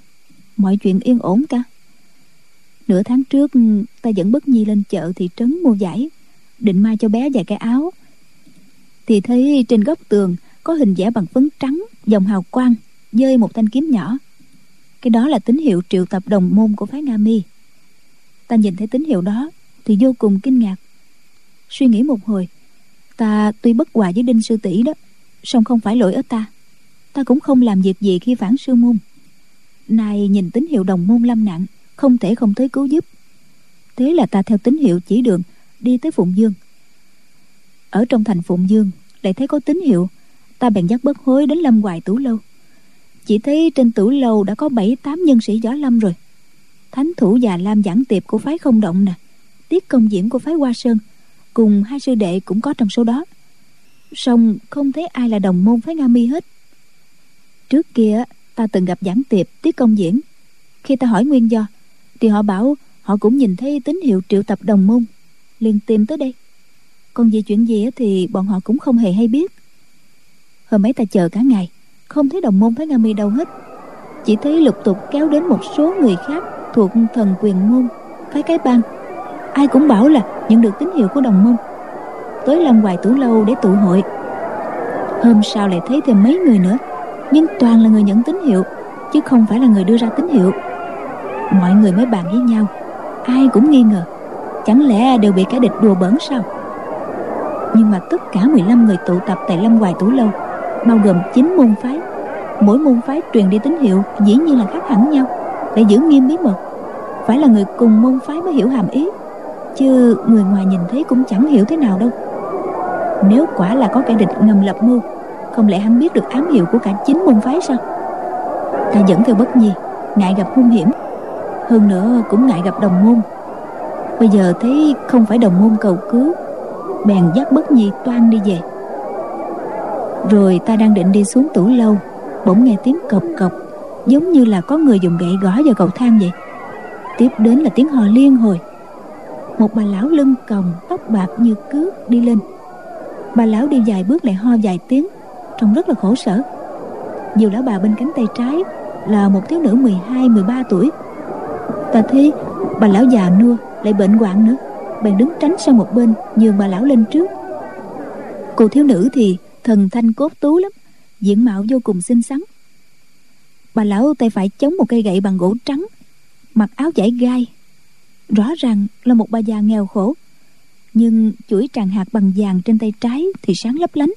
Mọi chuyện yên ổn cả. Nửa tháng trước, ta dẫn bất nhi lên chợ thị trấn mua giải, định mai cho bé vài cái áo. Thì thấy trên góc tường có hình vẽ bằng phấn trắng, dòng hào quang, dơi một thanh kiếm nhỏ. Cái đó là tín hiệu triệu tập đồng môn của phái nga mi. Ta nhìn thấy tín hiệu đó thì vô cùng kinh ngạc. Suy nghĩ một hồi ta tuy bất hòa với đinh sư tỷ đó, song không phải lỗi ở ta. Ta cũng không làm việc gì khi phản sư môn. Nay nhìn tín hiệu đồng môn lâm nạn, không thể không tới cứu giúp. Thế là ta theo tín hiệu chỉ đường, đi tới phụng dương. Ở trong thành phụng dương, lại thấy có tín hiệu. Ta bèn dắt bất hối đến lâm hoài tủ lâu. Chỉ thấy trên tủ lâu đã có bảy, tám nhân sĩ võ lâm rồi. Thánh thủ già lam giảng tiệp của phái không động nè, tiết công diễn của phái hoa sơn cùng hai sư đệ cũng có trong số đó. Song không thấy ai là đồng môn phái nga mi hết. Trước kia, ta từng gặp giảng tiệp, tiết công diễn. Khi ta hỏi nguyên do, thì họ bảo họ cũng nhìn thấy tín hiệu triệu tập đồng môn, liền tìm tới đây. Còn về chuyện gì thì bọn họ cũng không hề hay biết. Hôm mấy ta chờ cả ngày, không thấy đồng môn phái nga mi đâu hết. Chỉ thấy lục tục kéo đến một số người khác thuộc thần quyền môn, phái cái bang ai cũng bảo là nhận được tín hiệu của đồng môn. Tới lâm hoài tủ lâu để tụ hội. Hôm sau lại thấy thêm mấy người nữa, nhưng toàn là người nhận tín hiệu, chứ không phải là người đưa ra tín hiệu. Mọi người mới bàn với nhau, ai cũng nghi ngờ, chẳng lẽ đều bị kẻ địch đùa bỡn sao? Nhưng mà tất cả 15 người tụ tập tại Lâm Hoài Tủ Lâu, bao gồm 9 môn phái, mỗi môn phái truyền đi tín hiệu, dĩ nhiên là khác hẳn nhau để giữ nghiêm bí mật. Phải là người cùng môn phái mới hiểu hàm ý chứ người ngoài nhìn thấy cũng chẳng hiểu thế nào đâu. Nếu quả là có kẻ địch ngầm lập mưu, không lẽ hắn biết được ám hiệu của cả chín môn phái sao? Ta dẫn theo bất nhi, ngại gặp hung hiểm. Hơn nữa cũng ngại gặp đồng môn. Bây giờ thấy không phải đồng môn cầu cứu, bèn dắt bất nhi toan đi về. Rồi ta đang định đi xuống tủ lâu, bỗng nghe tiếng cộc cộc, giống như là có người dùng gậy gõ vào cầu thang vậy. Tiếp đến là tiếng hò liên hồi một bà lão lưng còng tóc bạc như cước đi lên. Bà lão đi vài bước lại ho vài tiếng trông rất là khổ sở. Nhiều lão bà bên cánh tay trái là một thiếu nữ 12, 13 tuổi. Ta thấy bà lão già nua lại bệnh hoạn nữa bèn đứng tránh sang một bên nhường bà lão lên trước. Cô thiếu nữ thì thần thanh cốt tú lắm diện mạo vô cùng xinh xắn. Bà lão tay phải chống một cây gậy bằng gỗ trắng mặc áo vải gai rõ ràng là một bà già nghèo khổ nhưng chuỗi tràng hạt bằng vàng trên tay trái thì sáng lấp lánh.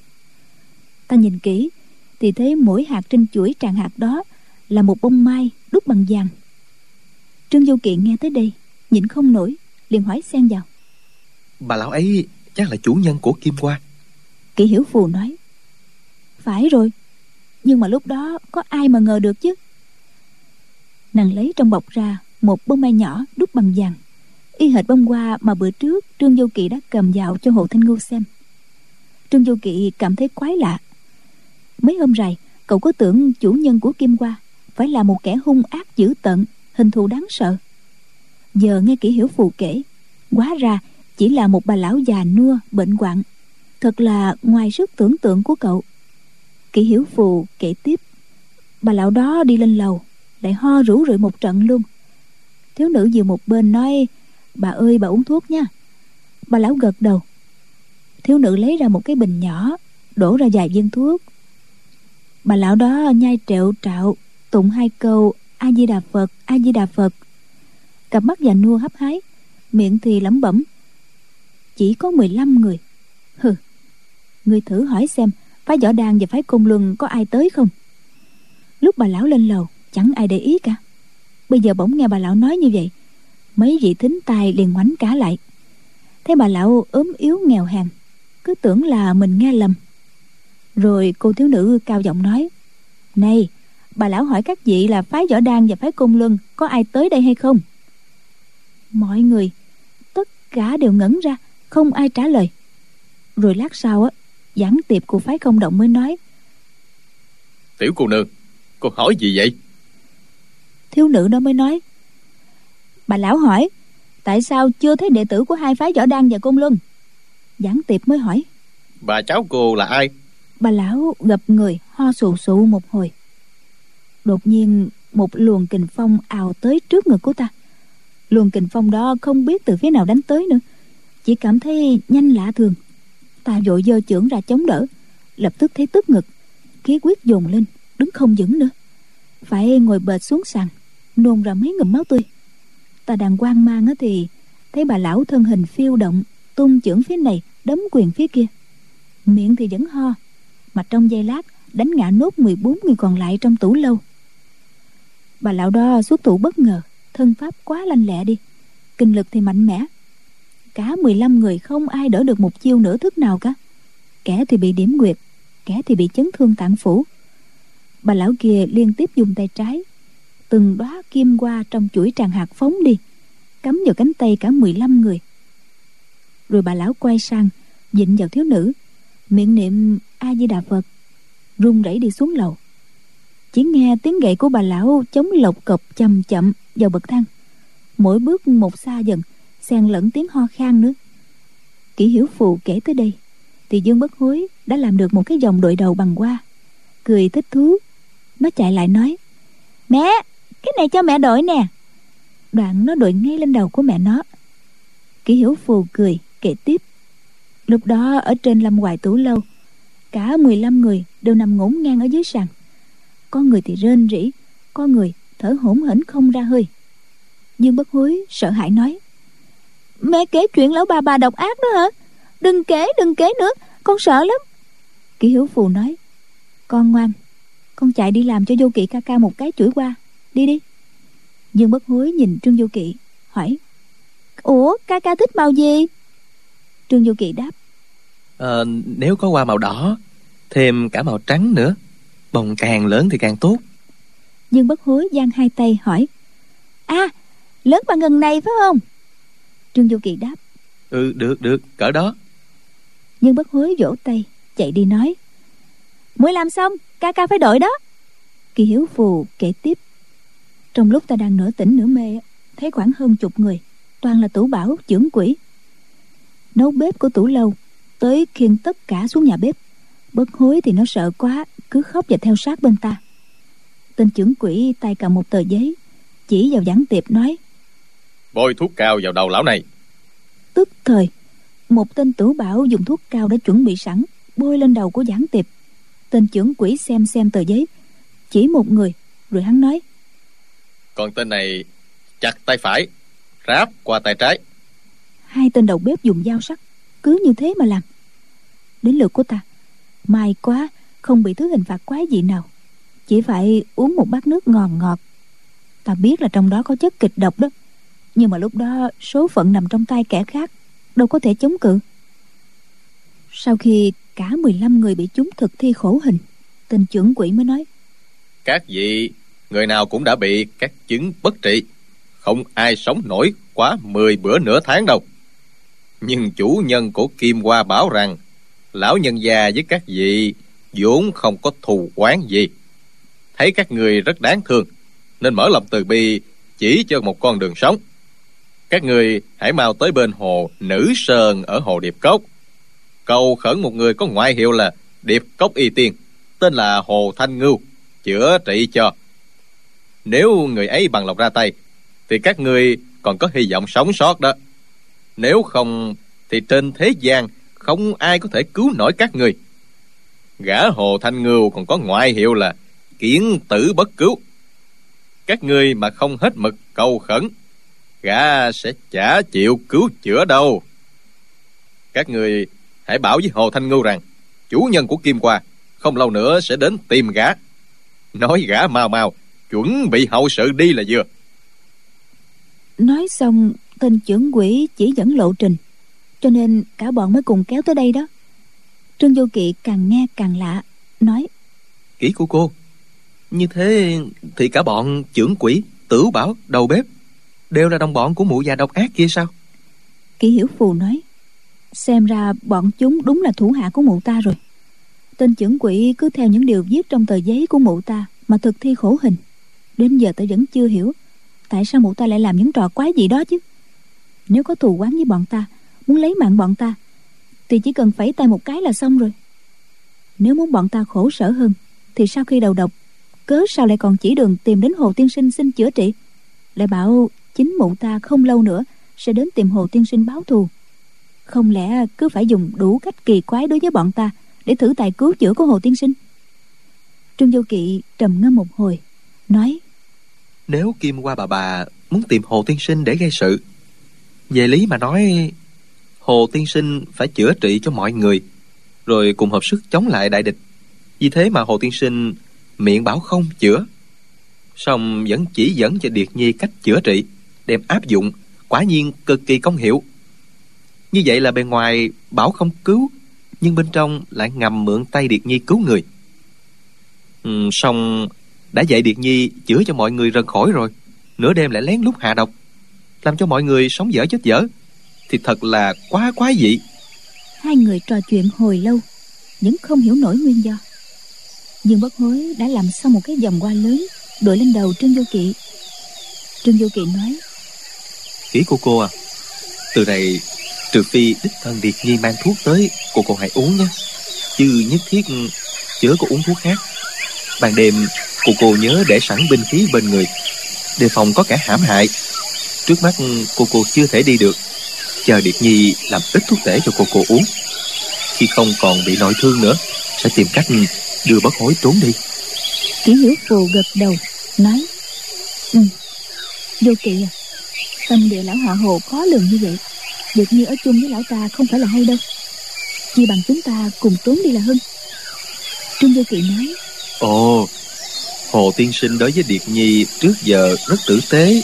Ta nhìn kỹ thì thấy mỗi hạt trên chuỗi tràng hạt đó là một bông mai đúc bằng vàng. Trương du kiện nghe tới đây nhịn không nổi liền hỏi xen vào. Bà lão ấy chắc là chủ nhân của kim hoa. Kỷ hiểu phù nói phải rồi nhưng mà lúc đó có ai mà ngờ được chứ? Nàng lấy trong bọc ra một bông mai nhỏ đúc bằng vàng. Y hệt bông hoa mà bữa trước trương vô kỵ đã cầm vào cho hồ thanh ngưu xem. Trương vô kỵ cảm thấy quái lạ. Mấy hôm rày, cậu có tưởng chủ nhân của kim hoa phải là một kẻ hung ác dữ tận, hình thù đáng sợ? Giờ nghe kỹ hiểu phù kể, hóa ra chỉ là một bà lão già nua, bệnh hoạn. Thật là ngoài sức tưởng tượng của cậu. Kỹ hiểu phù kể tiếp, bà lão đó đi lên lầu, lại ho rủ rượi một trận luôn thiếu nữ vừa một bên nói, bà ơi, bà uống thuốc nha. Bà lão gật đầu. Thiếu nữ lấy ra một cái bình nhỏ, đổ ra vài viên thuốc. Bà lão đó nhai trẹo trạo, tụng hai câu, a di đà phật, a di đà phật. Cặp mắt già nua hấp hái, miệng thì lẩm bẩm, chỉ có 15 người. Hừ, người thử hỏi xem phái võ đan và phái cung luân có ai tới không? Lúc bà lão lên lầu, chẳng ai để ý cả bây giờ bỗng nghe bà lão nói như vậy, mấy vị thính tài liền ngoảnh cả lại. Thấy bà lão ốm yếu nghèo hèn, cứ tưởng là mình nghe lầm. Rồi cô thiếu nữ cao giọng nói, này, bà lão hỏi các vị là phái võ đan và phái cung luân có ai tới đây hay không? Mọi người, tất cả đều ngẩn ra, không ai trả lời. Rồi lát sau á giảng tiệp của phái không động mới nói, tiểu cô nương, cô hỏi gì vậy? Thiếu nữ đó mới nói. Bà lão hỏi tại sao chưa thấy đệ tử của hai phái võ đan và côn luân? Giảng tiệp mới hỏi. Bà cháu cô là ai? Bà lão gập người ho sù sụ một hồi. Đột nhiên một luồng kình phong ào tới trước ngực của ta. Luồng kình phong đó không biết từ phía nào đánh tới nữa. Chỉ cảm thấy nhanh lạ thường. Ta vội giơ chưởng ra chống đỡ. Lập tức thấy tức ngực. Khí quyết dồn lên đứng không vững nữa. Phải ngồi bệt xuống sàn nôn ra mấy ngụm máu tươi. Ta đang quan mang á thì thấy bà lão thân hình phiêu động, tung chưởng phía này, đấm quyền phía kia. Miệng thì vẫn ho, mà trong giây lát đánh ngã nốt 14 người còn lại trong tủ lâu. Bà lão đó xuất thủ bất ngờ, thân pháp quá lanh lẹ đi, kinh lực thì mạnh mẽ. Cả 15 người không ai đỡ được một chiêu nửa thức nào cả. Kẻ thì bị điểm nguyệt, kẻ thì bị chấn thương tạng phủ. Bà lão kia liên tiếp dùng tay trái từng đóa kim qua trong chuỗi tràng hạt phóng đi, cắm vào cánh tay cả 15 người. Rồi bà lão quay sang, dịnh vào thiếu nữ, miệng niệm a di đà phật, run rẩy đi xuống lầu. Chỉ nghe tiếng gậy của bà lão chống lộc cộc chậm chậm vào bậc thang. Mỗi bước một xa dần, xen lẫn tiếng ho khan nữa. Kỷ hiểu phù kể tới đây, thì dương bất hối đã làm được một cái dòng đội đầu bằng hoa. Cười thích thú, nó chạy lại nói, mẹ cái này cho mẹ đổi nè. Đoạn nó đội ngay lên đầu của mẹ nó. Kỷ hiểu phù cười, kể tiếp. Lúc đó ở trên lâm hoài tủ lâu, cả 15 người đều nằm ngổn ngang ở dưới sàn. Có người thì rên rỉ, có người thở hổn hển không ra hơi. Dương bất hối sợ hãi nói, mẹ kể chuyện lão bà bà độc ác đó hả? Đừng kể đừng kể nữa, con sợ lắm. Kỷ hiếu phù nói, con ngoan, con chạy đi làm cho vô kỵ ca ca một cái chửi qua đi đi. Dương bất hối nhìn trương vô kỵ hỏi ủa ca ca thích màu gì? Trương vô kỵ đáp à, nếu có hoa màu đỏ thêm cả màu trắng nữa bông càng lớn thì càng tốt. Dương bất hối giang hai tay hỏi à lớn bằng ngần này phải không? Trương vô kỵ đáp ừ được được cỡ đó. Dương bất hối vỗ tay chạy đi nói mới làm xong ca ca phải đổi đó. Kỳ hiếu phù kể tiếp trong lúc ta đang nửa tỉnh nửa mê thấy khoảng hơn chục người toàn là tủ bảo trưởng quỷ nấu bếp của tủ lâu tới khiêng tất cả xuống nhà bếp. Bất hối thì nó sợ quá cứ khóc và theo sát bên ta. Tên trưởng quỷ tay cầm một tờ giấy chỉ vào giảng tiệp nói bôi thuốc cao vào đầu lão này. Tức thời một tên tủ bảo dùng thuốc cao đã chuẩn bị sẵn bôi lên đầu của giảng tiệp. Tên trưởng quỷ xem xem tờ giấy chỉ một người rồi hắn nói còn tên này chặt tay phải ráp qua tay trái. Hai tên đầu bếp dùng dao sắc cứ như thế mà làm. Đến lượt của ta may quá không bị thứ hình phạt quái gì nào. Chỉ phải uống một bát nước ngọt ngọt. Ta biết là trong đó có chất kịch độc đó nhưng mà lúc đó số phận nằm trong tay kẻ khác đâu có thể chống cự. Sau khi cả 15 người bị chúng thực thi khổ hình tên trưởng quỷ mới nói các vị người nào cũng đã bị các chứng bất trị. Không ai sống nổi quá 10 bữa nửa tháng đâu. Nhưng chủ nhân của kim hoa bảo rằng, lão nhân già với các vị vốn không có thù oán gì. Thấy các người rất đáng thương, nên mở lòng từ bi chỉ cho một con đường sống. Các người hãy mau tới bên hồ nữ sơn ở hồ điệp cốc. Cầu khẩn một người có ngoại hiệu là điệp cốc y tiên, tên là hồ thanh ngưu, chữa trị cho nếu người ấy bằng lòng ra tay, thì các người còn có hy vọng sống sót đó. Nếu không, thì trên thế gian không ai có thể cứu nổi các người. Gã hồ thanh ngưu còn có ngoại hiệu là kiến tử bất cứu. Các người mà không hết mực cầu khẩn, gã sẽ chả chịu cứu chữa đâu. Các người hãy bảo với hồ thanh ngưu rằng, chủ nhân của kim qua không lâu nữa sẽ đến tìm gã. Nói gã mau mau chuẩn bị hậu sự đi là vừa. Nói xong tên trưởng quỷ chỉ dẫn lộ trình cho nên cả bọn mới cùng kéo tới đây đó. Trương vô kỵ càng nghe càng lạ nói kỹ của cô. Như thế thì cả bọn trưởng quỷ tử bảo đầu bếp đều là đồng bọn của mụ già độc ác kia sao? Kỷ hiểu phù nói xem ra bọn chúng đúng là thủ hạ của mụ ta rồi. Tên trưởng quỷ cứ theo những điều viết trong tờ giấy của mụ ta mà thực thi khổ hình đến giờ tôi vẫn chưa hiểu tại sao mụ ta lại làm những trò quái gì đó chứ. Nếu có thù quán với bọn ta, muốn lấy mạng bọn ta, thì chỉ cần phẩy tay một cái là xong rồi. Nếu muốn bọn ta khổ sở hơn, thì sau khi đầu độc, cớ sao lại còn chỉ đường tìm đến hồ tiên sinh xin chữa trị? Lại bảo chính mụ ta không lâu nữa sẽ đến tìm hồ tiên sinh báo thù. Không lẽ cứ phải dùng đủ cách kỳ quái đối với bọn ta để thử tài cứu chữa của hồ tiên sinh? Trương vô kỵ trầm ngâm một hồi, nói nếu kim qua bà bà muốn tìm hồ tiên sinh để gây sự về lý mà nói hồ tiên sinh phải chữa trị cho mọi người rồi cùng hợp sức chống lại đại địch. Vì thế mà hồ tiên sinh miệng bảo không chữa song vẫn chỉ dẫn cho điệt nhi cách chữa trị đem áp dụng quả nhiên cực kỳ công hiệu. Như vậy là bề ngoài bảo không cứu nhưng bên trong lại ngầm mượn tay điệt nhi cứu người. Ừ, song đã dạy điệt nhi chữa cho mọi người rần khỏi rồi. Nửa đêm lại lén lút hạ độc làm cho mọi người sống dở chết dở. Thì thật là quá quái dị. Hai người trò chuyện hồi lâu vẫn không hiểu nổi nguyên do. Dương bất hối đã làm xong một cái vòng hoa lớn đội lên đầu trương vô kỵ. Trương vô kỵ nói ý của cô à từ này trừ phi đích thân điệt nhi mang thuốc tới cô cô hãy uống nhé. Chứ nhất thiết chớ có uống thuốc khác. Ban đêm cô cô nhớ để sẵn binh khí bên người. Đề phòng có kẻ hãm hại. Trước mắt cô cô chưa thể đi được. Chờ điệt nhi làm ít thuốc tể cho cô cô uống. Khi không còn bị nội thương nữa sẽ tìm cách đưa bất hối trốn đi. Kỷ hiểu phù gật đầu nói ừ vô kỵ à. Tâm địa lão hạ hồ khó lường như vậy. Được như ở chung với lão ta không phải là hay đâu. Chi bằng chúng ta cùng trốn đi là hơn. Trương vô kỵ nói ồ hồ tiên sinh đối với điệt nhi trước giờ rất tử tế.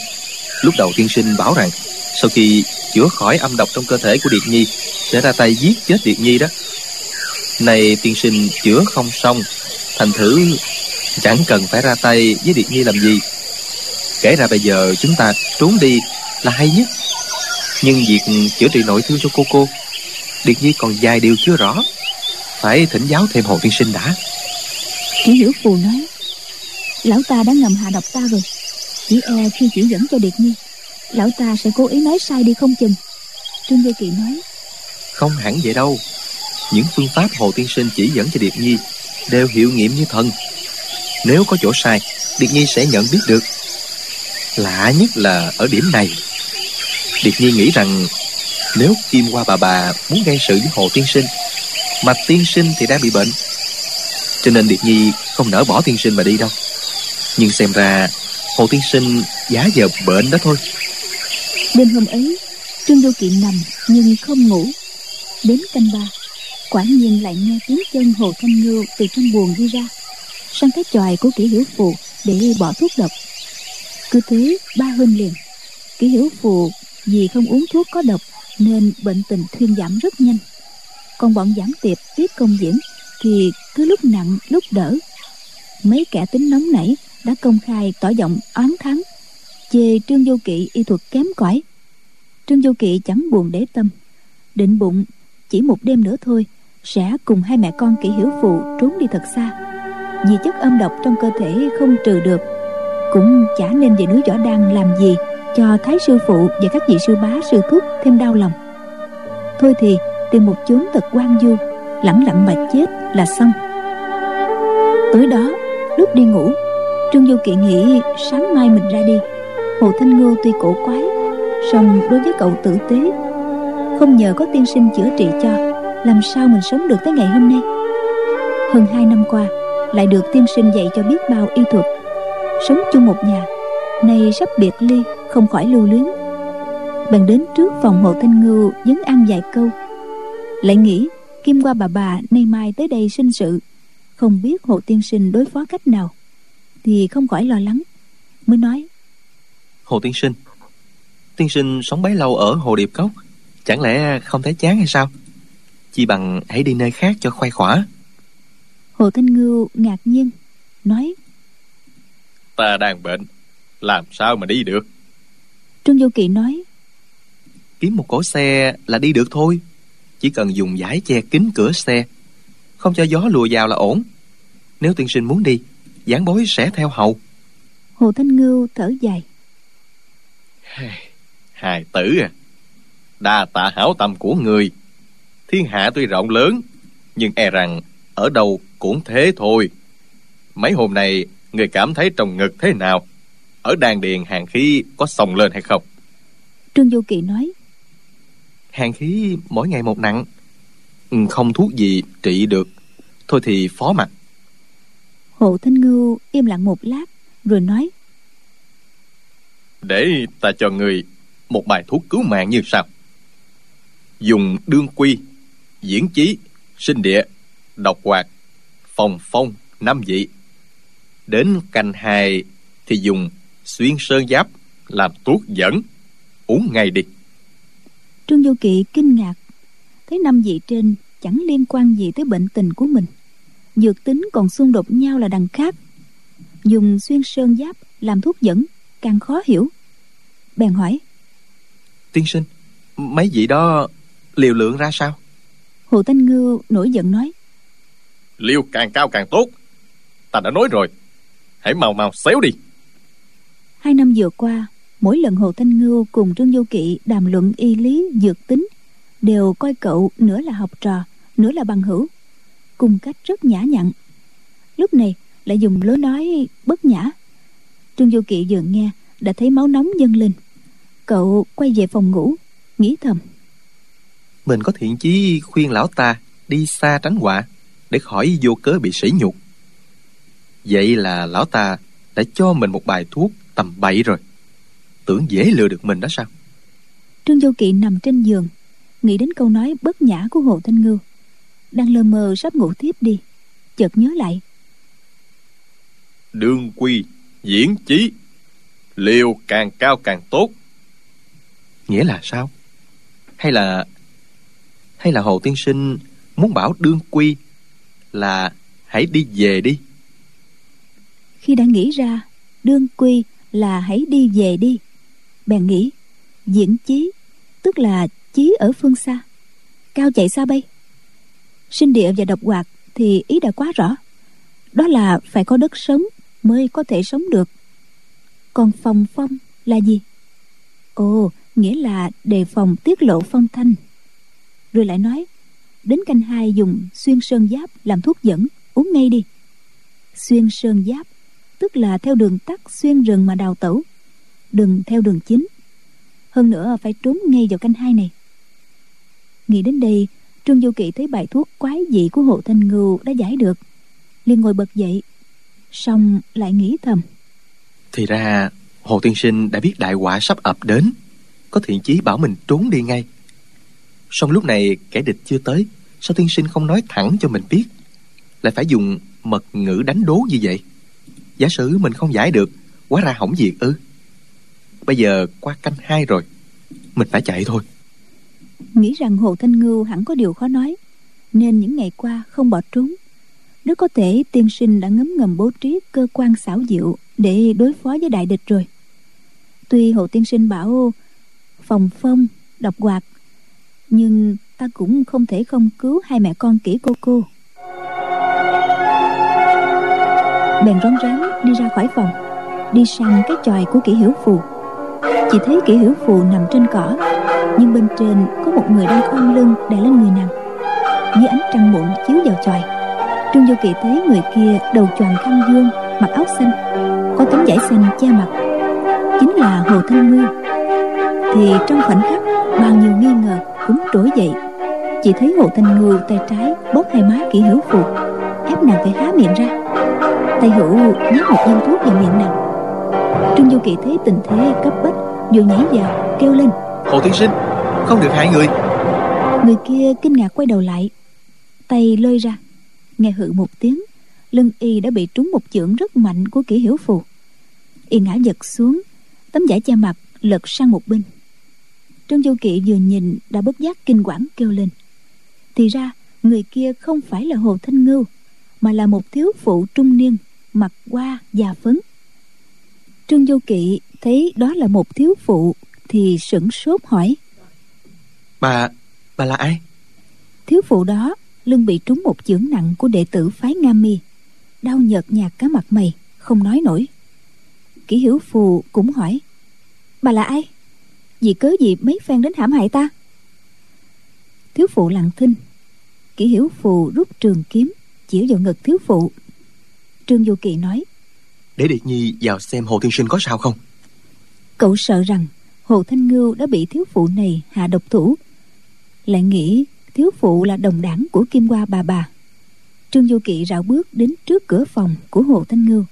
Lúc đầu tiên sinh bảo rằng, sau khi chữa khỏi âm độc trong cơ thể của điệt nhi, sẽ ra tay giết chết điệt nhi đó. Này tiên sinh chữa không xong, thành thử chẳng cần phải ra tay với điệt nhi làm gì. Kể ra bây giờ chúng ta trốn đi là hay nhất. Nhưng việc chữa trị nội thương cho cô cô điệt nhi còn dài điều chưa rõ. Phải thỉnh giáo thêm hồ tiên sinh đã. Chỉ hiểu phù nói lão ta đã ngầm hạ độc ta rồi. Chỉ e khi chỉ dẫn cho điệt nhi, lão ta sẽ cố ý nói sai đi không chừng. Trương vô kỳ nói, không hẳn vậy đâu. Những phương pháp hồ tiên sinh chỉ dẫn cho điệp nhi đều hiệu nghiệm như thần. Nếu có chỗ sai, điệp nhi sẽ nhận biết được. Lạ nhất là ở điểm này, điệp nhi nghĩ rằng nếu kim qua bà bà muốn gây sự với hồ tiên sinh, mà tiên sinh thì đã bị bệnh, cho nên điệp nhi không nỡ bỏ tiên sinh mà đi đâu nhưng xem ra, hồ tiên sinh giá giờ bệnh đó thôi. Đêm hôm ấy, trương Đô kỵ nằm nhưng không ngủ. Đến canh ba, quả nhiên lại nghe tiếng chân hồ thanh ngưu từ trong buồng đi ra, sang cái chòi của kỹ hiểu phù để bỏ thuốc độc. Cứ thế, ba hôm liền, kỹ hiểu phù vì không uống thuốc có độc nên bệnh tình thuyên giảm rất nhanh. Còn bọn giảm tiệp tiếp công diễn thì cứ lúc nặng lúc đỡ. Mấy kẻ tính nóng nảy đã công khai tỏ giọng oán thắng chê trương vô kỵ y thuật kém cỏi. Trương vô kỵ chẳng buồn để tâm, định bụng chỉ một đêm nữa thôi sẽ cùng hai mẹ con kỹ hiểu phụ trốn đi thật xa. Vì chất âm độc trong cơ thể không trừ được, cũng chả nên về núi võ đan làm gì cho thái sư phụ và các vị sư bá, sư thúc thêm đau lòng. Thôi thì tìm một chốn thật quan du, lẳng lặng mà chết là xong. Tối đó, lúc đi ngủ trương du kỵ nghĩ, sáng mai mình ra đi. Hồ thanh ngưu tuy cổ quái, song đối với cậu tử tế, không nhờ có tiên sinh chữa trị cho, làm sao mình sống được tới ngày hôm nay? Hơn hai năm qua, lại được tiên sinh dạy cho biết bao y thuật. Sống chung một nhà, nay sắp biệt ly, không khỏi lưu luyến. Bèn đến trước phòng hồ thanh ngưu dấn ăn vài câu. Lại nghĩ, kim qua bà bà nay mai tới đây sinh sự, không biết hồ tiên sinh đối phó cách nào thì không khỏi lo lắng mới nói. Hồ tiên sinh tiên sinh sống bấy lâu ở hồ điệp cốc chẳng lẽ không thấy chán hay sao? Chi bằng hãy đi nơi khác cho khoai khỏa. Hồ thanh ngưu ngạc nhiên nói. Ta đang bệnh làm sao mà đi được? Trương vô kỵ nói. Kiếm một cỗ xe là đi được thôi chỉ cần dùng giải che kín cửa xe không cho gió lùa vào là ổn. Nếu tiên sinh muốn đi giảng bối sẽ theo hầu. Hồ thanh ngưu thở dài. Hài tử à. Đa tạ hảo tâm của người. Thiên hạ tuy rộng lớn nhưng e rằng ở đâu cũng thế thôi. Mấy hôm nay người cảm thấy trong ngực thế nào? Ở đàn điền hàng khí có sông lên hay không? Trương du kỳ nói. Hàng khí mỗi ngày một nặng. Không thuốc gì trị được. Thôi thì phó mặt hồ thanh ngưu im lặng một lát rồi nói để ta cho người một bài thuốc cứu mạng như sau. Dùng đương quy diễn chí sinh địa độc hoạt phòng phong năm vị. Đến canh hai thì dùng xuyên sơn giáp làm thuốc dẫn uống ngay đi. Trương du kỵ kinh ngạc thấy năm vị trên chẳng liên quan gì tới bệnh tình của mình dược tính còn xung đột nhau là đằng khác. Dùng xuyên sơn giáp làm thuốc dẫn càng khó hiểu. Bèn hỏi tiên sinh mấy vị đó liều lượng ra sao? Hồ thanh ngưu nổi giận nói liều càng cao càng tốt. Ta đã nói rồi. Hãy mau mau xéo đi. Hai năm vừa qua mỗi lần hồ thanh ngưu cùng trương vô kỵ đàm luận y lý dược tính đều coi cậu nửa là học trò nửa là bằng hữu cùng cách rất nhã nhặn. Lúc này lại dùng lối nói bất nhã. Trương vô kỵ vừa nghe đã thấy máu nóng dâng lên. Cậu quay về phòng ngủ nghĩ thầm. Mình có thiện chí khuyên lão ta đi xa tránh họa để khỏi vô cớ bị sỉ nhục. Vậy là lão ta đã cho mình một bài thuốc tầm bậy rồi. Tưởng dễ lừa được mình đó sao? Trương vô kỵ nằm trên giường nghĩ đến câu nói bất nhã của hồ thanh ngưu đang lơ mơ sắp ngủ tiếp đi. Chợt nhớ lại. Đương quy diễn chí. Liều càng cao càng tốt. Nghĩa là sao? Hay là hay là hồ tiên sinh muốn bảo đương quy là hãy đi về đi? Khi đã nghĩ ra đương quy là hãy đi về đi. Bèn nghĩ diễn chí tức là chí ở phương xa. Cao chạy xa bay sinh địa và độc hoạt thì ý đã quá rõ. Đó là phải có đất sống mới có thể sống được. Còn phòng phong là gì? Ồ, nghĩa là đề phòng tiết lộ phong thanh. Rồi lại nói, đến canh hai dùng xuyên sơn giáp làm thuốc dẫn, uống ngay đi. Xuyên sơn giáp, tức là theo đường tắt xuyên rừng mà đào tẩu, đừng theo đường chính. Hơn nữa phải trốn ngay vào canh hai này. Nghĩ đến đây trương du kỵ thấy bài thuốc quái dị của hộ thanh ngưu đã giải được, liền ngồi bật dậy, xong lại nghĩ thầm. Thì ra, hồ tiên sinh đã biết đại họa sắp ập đến, có thiện chí bảo mình trốn đi ngay. Song lúc này kẻ địch chưa tới, sao tiên sinh không nói thẳng cho mình biết? Lại phải dùng mật ngữ đánh đố như vậy? Giả sử mình không giải được, quá ra hỏng việc ư. Bây giờ qua canh hai rồi, mình phải chạy thôi nghĩ rằng hồ thanh ngưu hẳn có điều khó nói, nên những ngày qua không bỏ trốn. Rất có thể, tiên sinh đã ngấm ngầm bố trí cơ quan xảo diệu để đối phó với đại địch rồi. Tuy hồ tiên sinh bảo phòng phong, độc quạt nhưng ta cũng không thể không cứu hai mẹ con kỹ cô cô. Bèn rón rén đi ra khỏi phòng, đi sang cái chòi của kỹ hiểu phù. Chỉ thấy kỹ hiểu phù nằm trên cỏ nhưng bên trên có một người đang khom lưng đè lên người nàng. Dưới ánh trăng muộn chiếu vào chòi trương vô kỵ thấy người kia đầu choàng khăn dương, mặc áo xanh, có tấm vải xanh che mặt. Chính là hồ thanh ngư thì trong khoảnh khắc, bao nhiêu nghi ngờ cũng trỗi dậy. Chỉ thấy hồ thanh ngư tay trái bóp hai má kỹ hữu phù ép nàng phải há miệng ra. Tay hữu nhét một viên thuốc vào miệng nàng. Trương du kỳ thấy tình thế cấp bách vừa nhảy vào, kêu lên hồ tiên sinh, không được hại người. Người kia kinh ngạc quay đầu lại, tay lơi ra. Nghe hự một tiếng, lưng y đã bị trúng một chưởng rất mạnh của kỹ hiểu phù. Y ngã giật xuống, tấm giải che mặt lật sang một bên. Trương du kỵ vừa nhìn đã bất giác kinh quản kêu lên. Thì ra, người kia không phải là hồ thanh ngưu, mà là một thiếu phụ trung niên, mặt qua già phấn. Trương du kỵ thấy đó là một thiếu phụ thì sửng sốt hỏi. Bà bà là ai? Thiếu phụ đó lưng bị trúng một chưởng nặng của đệ tử phái nga mi đau nhợt nhạt cả mặt mày không nói nổi. Kỷ hiểu phù cũng hỏi bà là ai? Vì cớ gì mấy phen đến hãm hại ta? Thiếu phụ lặng thinh. Kỷ hiểu phù rút trường kiếm chỉ vào ngực thiếu phụ. Trương du kỳ nói để điệt nhi vào xem hồ tiên sinh có sao không? Cậu sợ rằng hồ thanh ngưu đã bị thiếu phụ này hạ độc thủ. Lại nghĩ thiếu phụ là đồng đảng của kim hoa bà bà. Trương du kỵ rảo bước đến trước cửa phòng của hồ thanh ngưu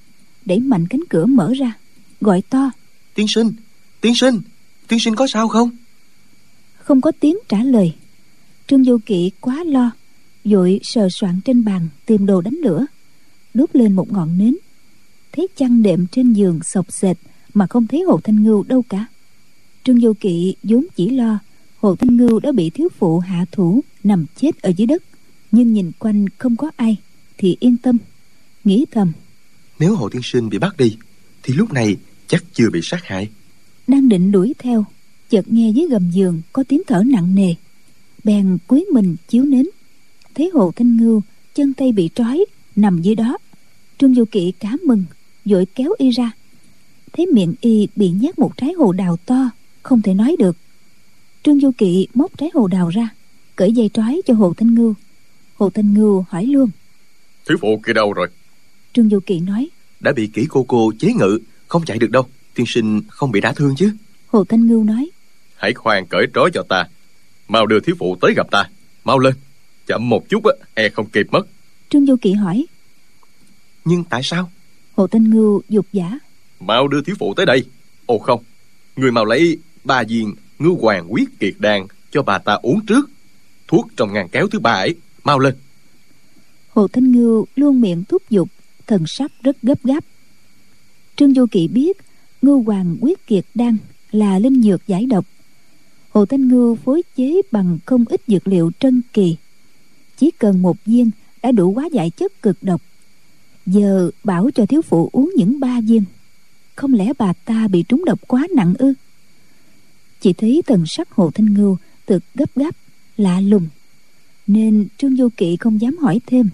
đẩy mạnh cánh cửa mở ra gọi to. Tiên sinh tiên sinh tiên sinh có sao không? Không có tiếng trả lời. Trương du kỵ quá lo vội sờ soạn trên bàn tìm đồ đánh lửa đốt lên một ngọn nến. Thấy chăn đệm trên giường sộc sệt mà không thấy hồ thanh ngưu đâu cả trương du kỵ vốn chỉ lo hồ thanh ngưu đã bị thiếu phụ hạ thủ nằm chết ở dưới đất. Nhưng nhìn quanh không có ai thì yên tâm nghĩ thầm. Nếu hồ tiên sinh bị bắt đi thì lúc này chắc chưa bị sát hại. Đang định đuổi theo chợt nghe dưới gầm giường có tiếng thở nặng nề. Bèn cúi mình chiếu nến. Thấy hồ thanh ngưu chân tay bị trói nằm dưới đó. Trương du kỵ cá mừng vội kéo y ra. Thấy miệng y bị nhét một trái hồ đào to không thể nói được. Trương du kỵ móc trái hồ đào ra cởi dây trói cho hồ thanh ngưu. Hồ thanh ngưu hỏi luôn. Thiếu phụ kia đâu rồi? Trương du kỵ nói. Đã bị kỹ cô cô chế ngự không chạy được đâu. Tiên sinh không bị đả thương chứ? Hồ thanh ngưu nói. Hãy khoan cởi trói cho ta. Mau đưa thiếu phụ tới gặp ta. Mau lên. Chậm một chút á e không kịp mất. Trương du kỵ hỏi. Nhưng tại sao? Hồ thanh ngưu dục giả. Mau đưa thiếu phụ tới đây. Ồ không Người mau lấy ba viên ngư hoàng quyết kiệt đan Cho bà ta uống trước. Thuốc trong ngàn kéo thứ ba ấy, Mau lên. Hồ thanh ngưu luôn miệng thúc giục, thần sắc rất gấp gáp. Trương du kỵ biết ngưu hoàng quyết kiệt đan là linh dược giải độc. Hồ thanh ngưu phối chế bằng không ít dược liệu trân kỳ. Chỉ cần một viên đã đủ quá giải chất cực độc. Giờ bảo cho thiếu phụ uống những ba viên. Không lẽ bà ta bị trúng độc quá nặng ư? Chỉ thấy thần sắc hồ thanh ngưu thực gấp gáp lạ lùng. Nên trương du kỵ không dám hỏi thêm.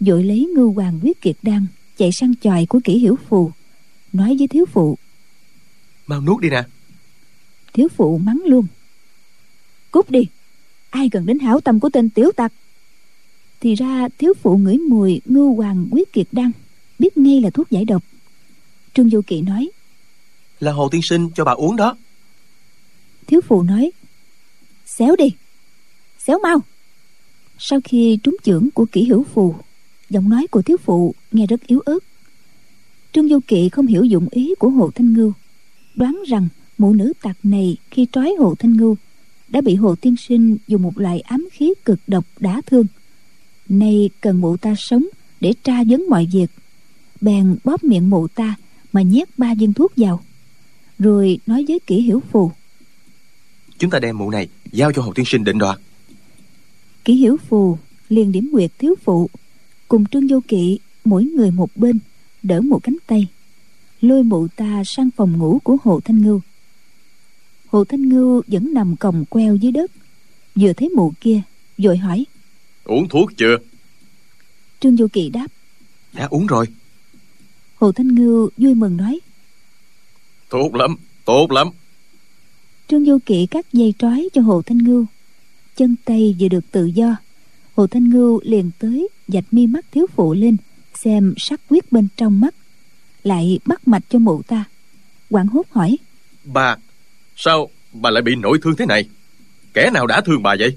Vội lấy ngưu hoàng quyết kiệt đan chạy sang chòi của kỹ hiểu phù nói với thiếu phụ. Mau nuốt đi nè. Thiếu phụ mắng luôn. Cút đi ai cần đến hảo tâm của tên tiểu tặc? Thì ra thiếu phụ ngửi mùi ngưu hoàng quyết kiệt đan biết ngay là thuốc giải độc. Trương du kỵ nói Là Hồ Tiên Sinh cho bà uống đó thiếu phụ nói, xéo đi, xéo mau. Sau khi trúng chưởng của kỹ hữu phù, giọng nói của thiếu phụ nghe rất yếu ớt. Trương du kỵ không hiểu dụng ý của hồ thanh ngưu, đoán rằng mụ nữ tặc này khi trói hồ thanh ngưu đã bị hồ tiên sinh dùng một loại ám khí cực độc đả thương. Nay cần mụ ta sống để tra vấn mọi việc. Bèn bóp miệng mụ ta mà nhét ba viên thuốc vào, rồi nói với kỹ hiểu phù Chúng ta đem mụ này Giao cho Hồ Tiên Sinh định đoạt. Kỹ hiểu phù liền điểm nguyệt thiếu phụ cùng trương vô kỵ mỗi người một bên đỡ một cánh tay lôi mụ ta sang phòng ngủ của hồ thanh ngưu. Hồ thanh ngưu vẫn nằm còng queo dưới đất vừa thấy mụ kia vội hỏi Uống thuốc chưa? Trương vô kỵ đáp Đã uống rồi. Hồ thanh ngưu vui mừng nói Tốt lắm Tốt lắm trương vô kỵ cắt dây trói cho hồ thanh ngưu. Chân tay vừa được tự do hồ thanh ngưu liền tới dạch mi mắt thiếu phụ lên xem sắc quyết bên trong mắt lại bắt mạch cho mụ ta. Quảng hốt hỏi Bà Sao bà lại bị nội thương thế này? Kẻ nào đã thương bà vậy?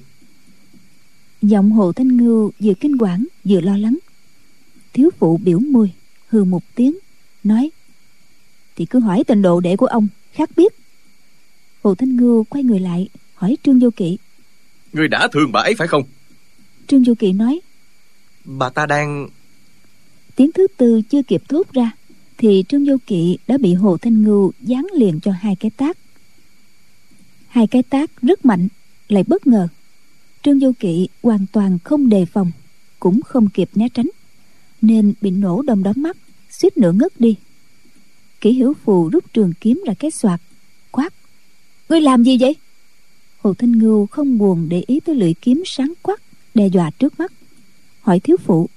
Giọng hồ thanh ngưu vừa kinh quản vừa lo lắng. Thiếu phụ biểu môi hừ một tiếng nói thì cứ hỏi tình độ đệ của ông khác biết hồ thanh ngưu quay người lại hỏi trương vô kỵ. Người đã thương bà ấy phải không? Trương vô kỵ nói Bà ta đang tiếng thứ tư chưa kịp thốt ra thì trương vô kỵ đã bị hồ thanh ngưu dán liền cho hai cái tác. Hai cái tác rất mạnh lại bất ngờ. Trương vô kỵ hoàn toàn không đề phòng cũng không kịp né tránh nên bị nổ đông đóm mắt suýt nữa ngất đi. Kỷ hiểu phù rút trường kiếm ra cái soạt ngươi làm gì vậy? Hồ thanh ngưu không buồn để ý tới lưỡi kiếm sáng quắc đe dọa trước mắt. Hỏi thiếu phụ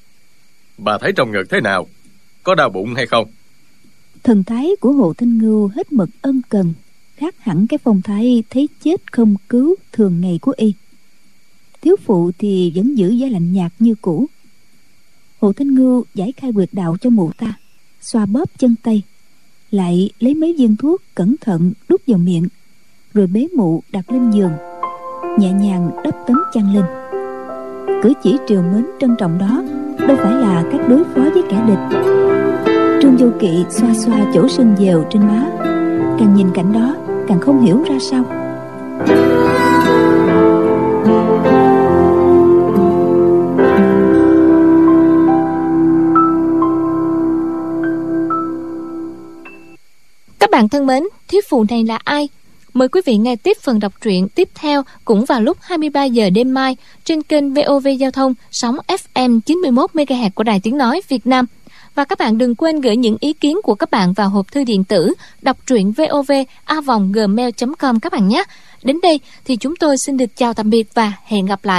Bà thấy trong ngực thế nào? Có đau bụng hay không? Thần thái của hồ thanh ngưu hết mực ân cần khác hẳn cái phong thái thấy chết không cứu thường ngày của y. Thiếu phụ thì vẫn giữ giá lạnh nhạt như cũ. Hồ thanh ngưu giải khai quyệt đạo cho mụ ta xoa bóp chân tay lại lấy mấy viên thuốc cẩn thận đút vào miệng rồi bế mụ đặt lên giường nhẹ nhàng đắp tấm chăn lên. Cử chỉ triều mến trân trọng đó đâu phải là cách đối phó với kẻ địch. Trương vô kỵ xoa xoa chỗ sưng dèo trên má càng nhìn cảnh đó càng không hiểu ra sao. Các bạn thân mến, thiếu phụ này là ai? Mời quý vị nghe tiếp phần đọc truyện tiếp theo cũng vào lúc 23 giờ đêm mai trên kênh VOV Giao thông sóng FM 91 MHz của Đài Tiếng nói Việt Nam. Và các bạn đừng quên gửi những ý kiến của các bạn vào hộp thư điện tử đọc truyện vovavonggmail.com các bạn nhé. Đến đây thì chúng tôi xin được chào tạm biệt và hẹn gặp lại.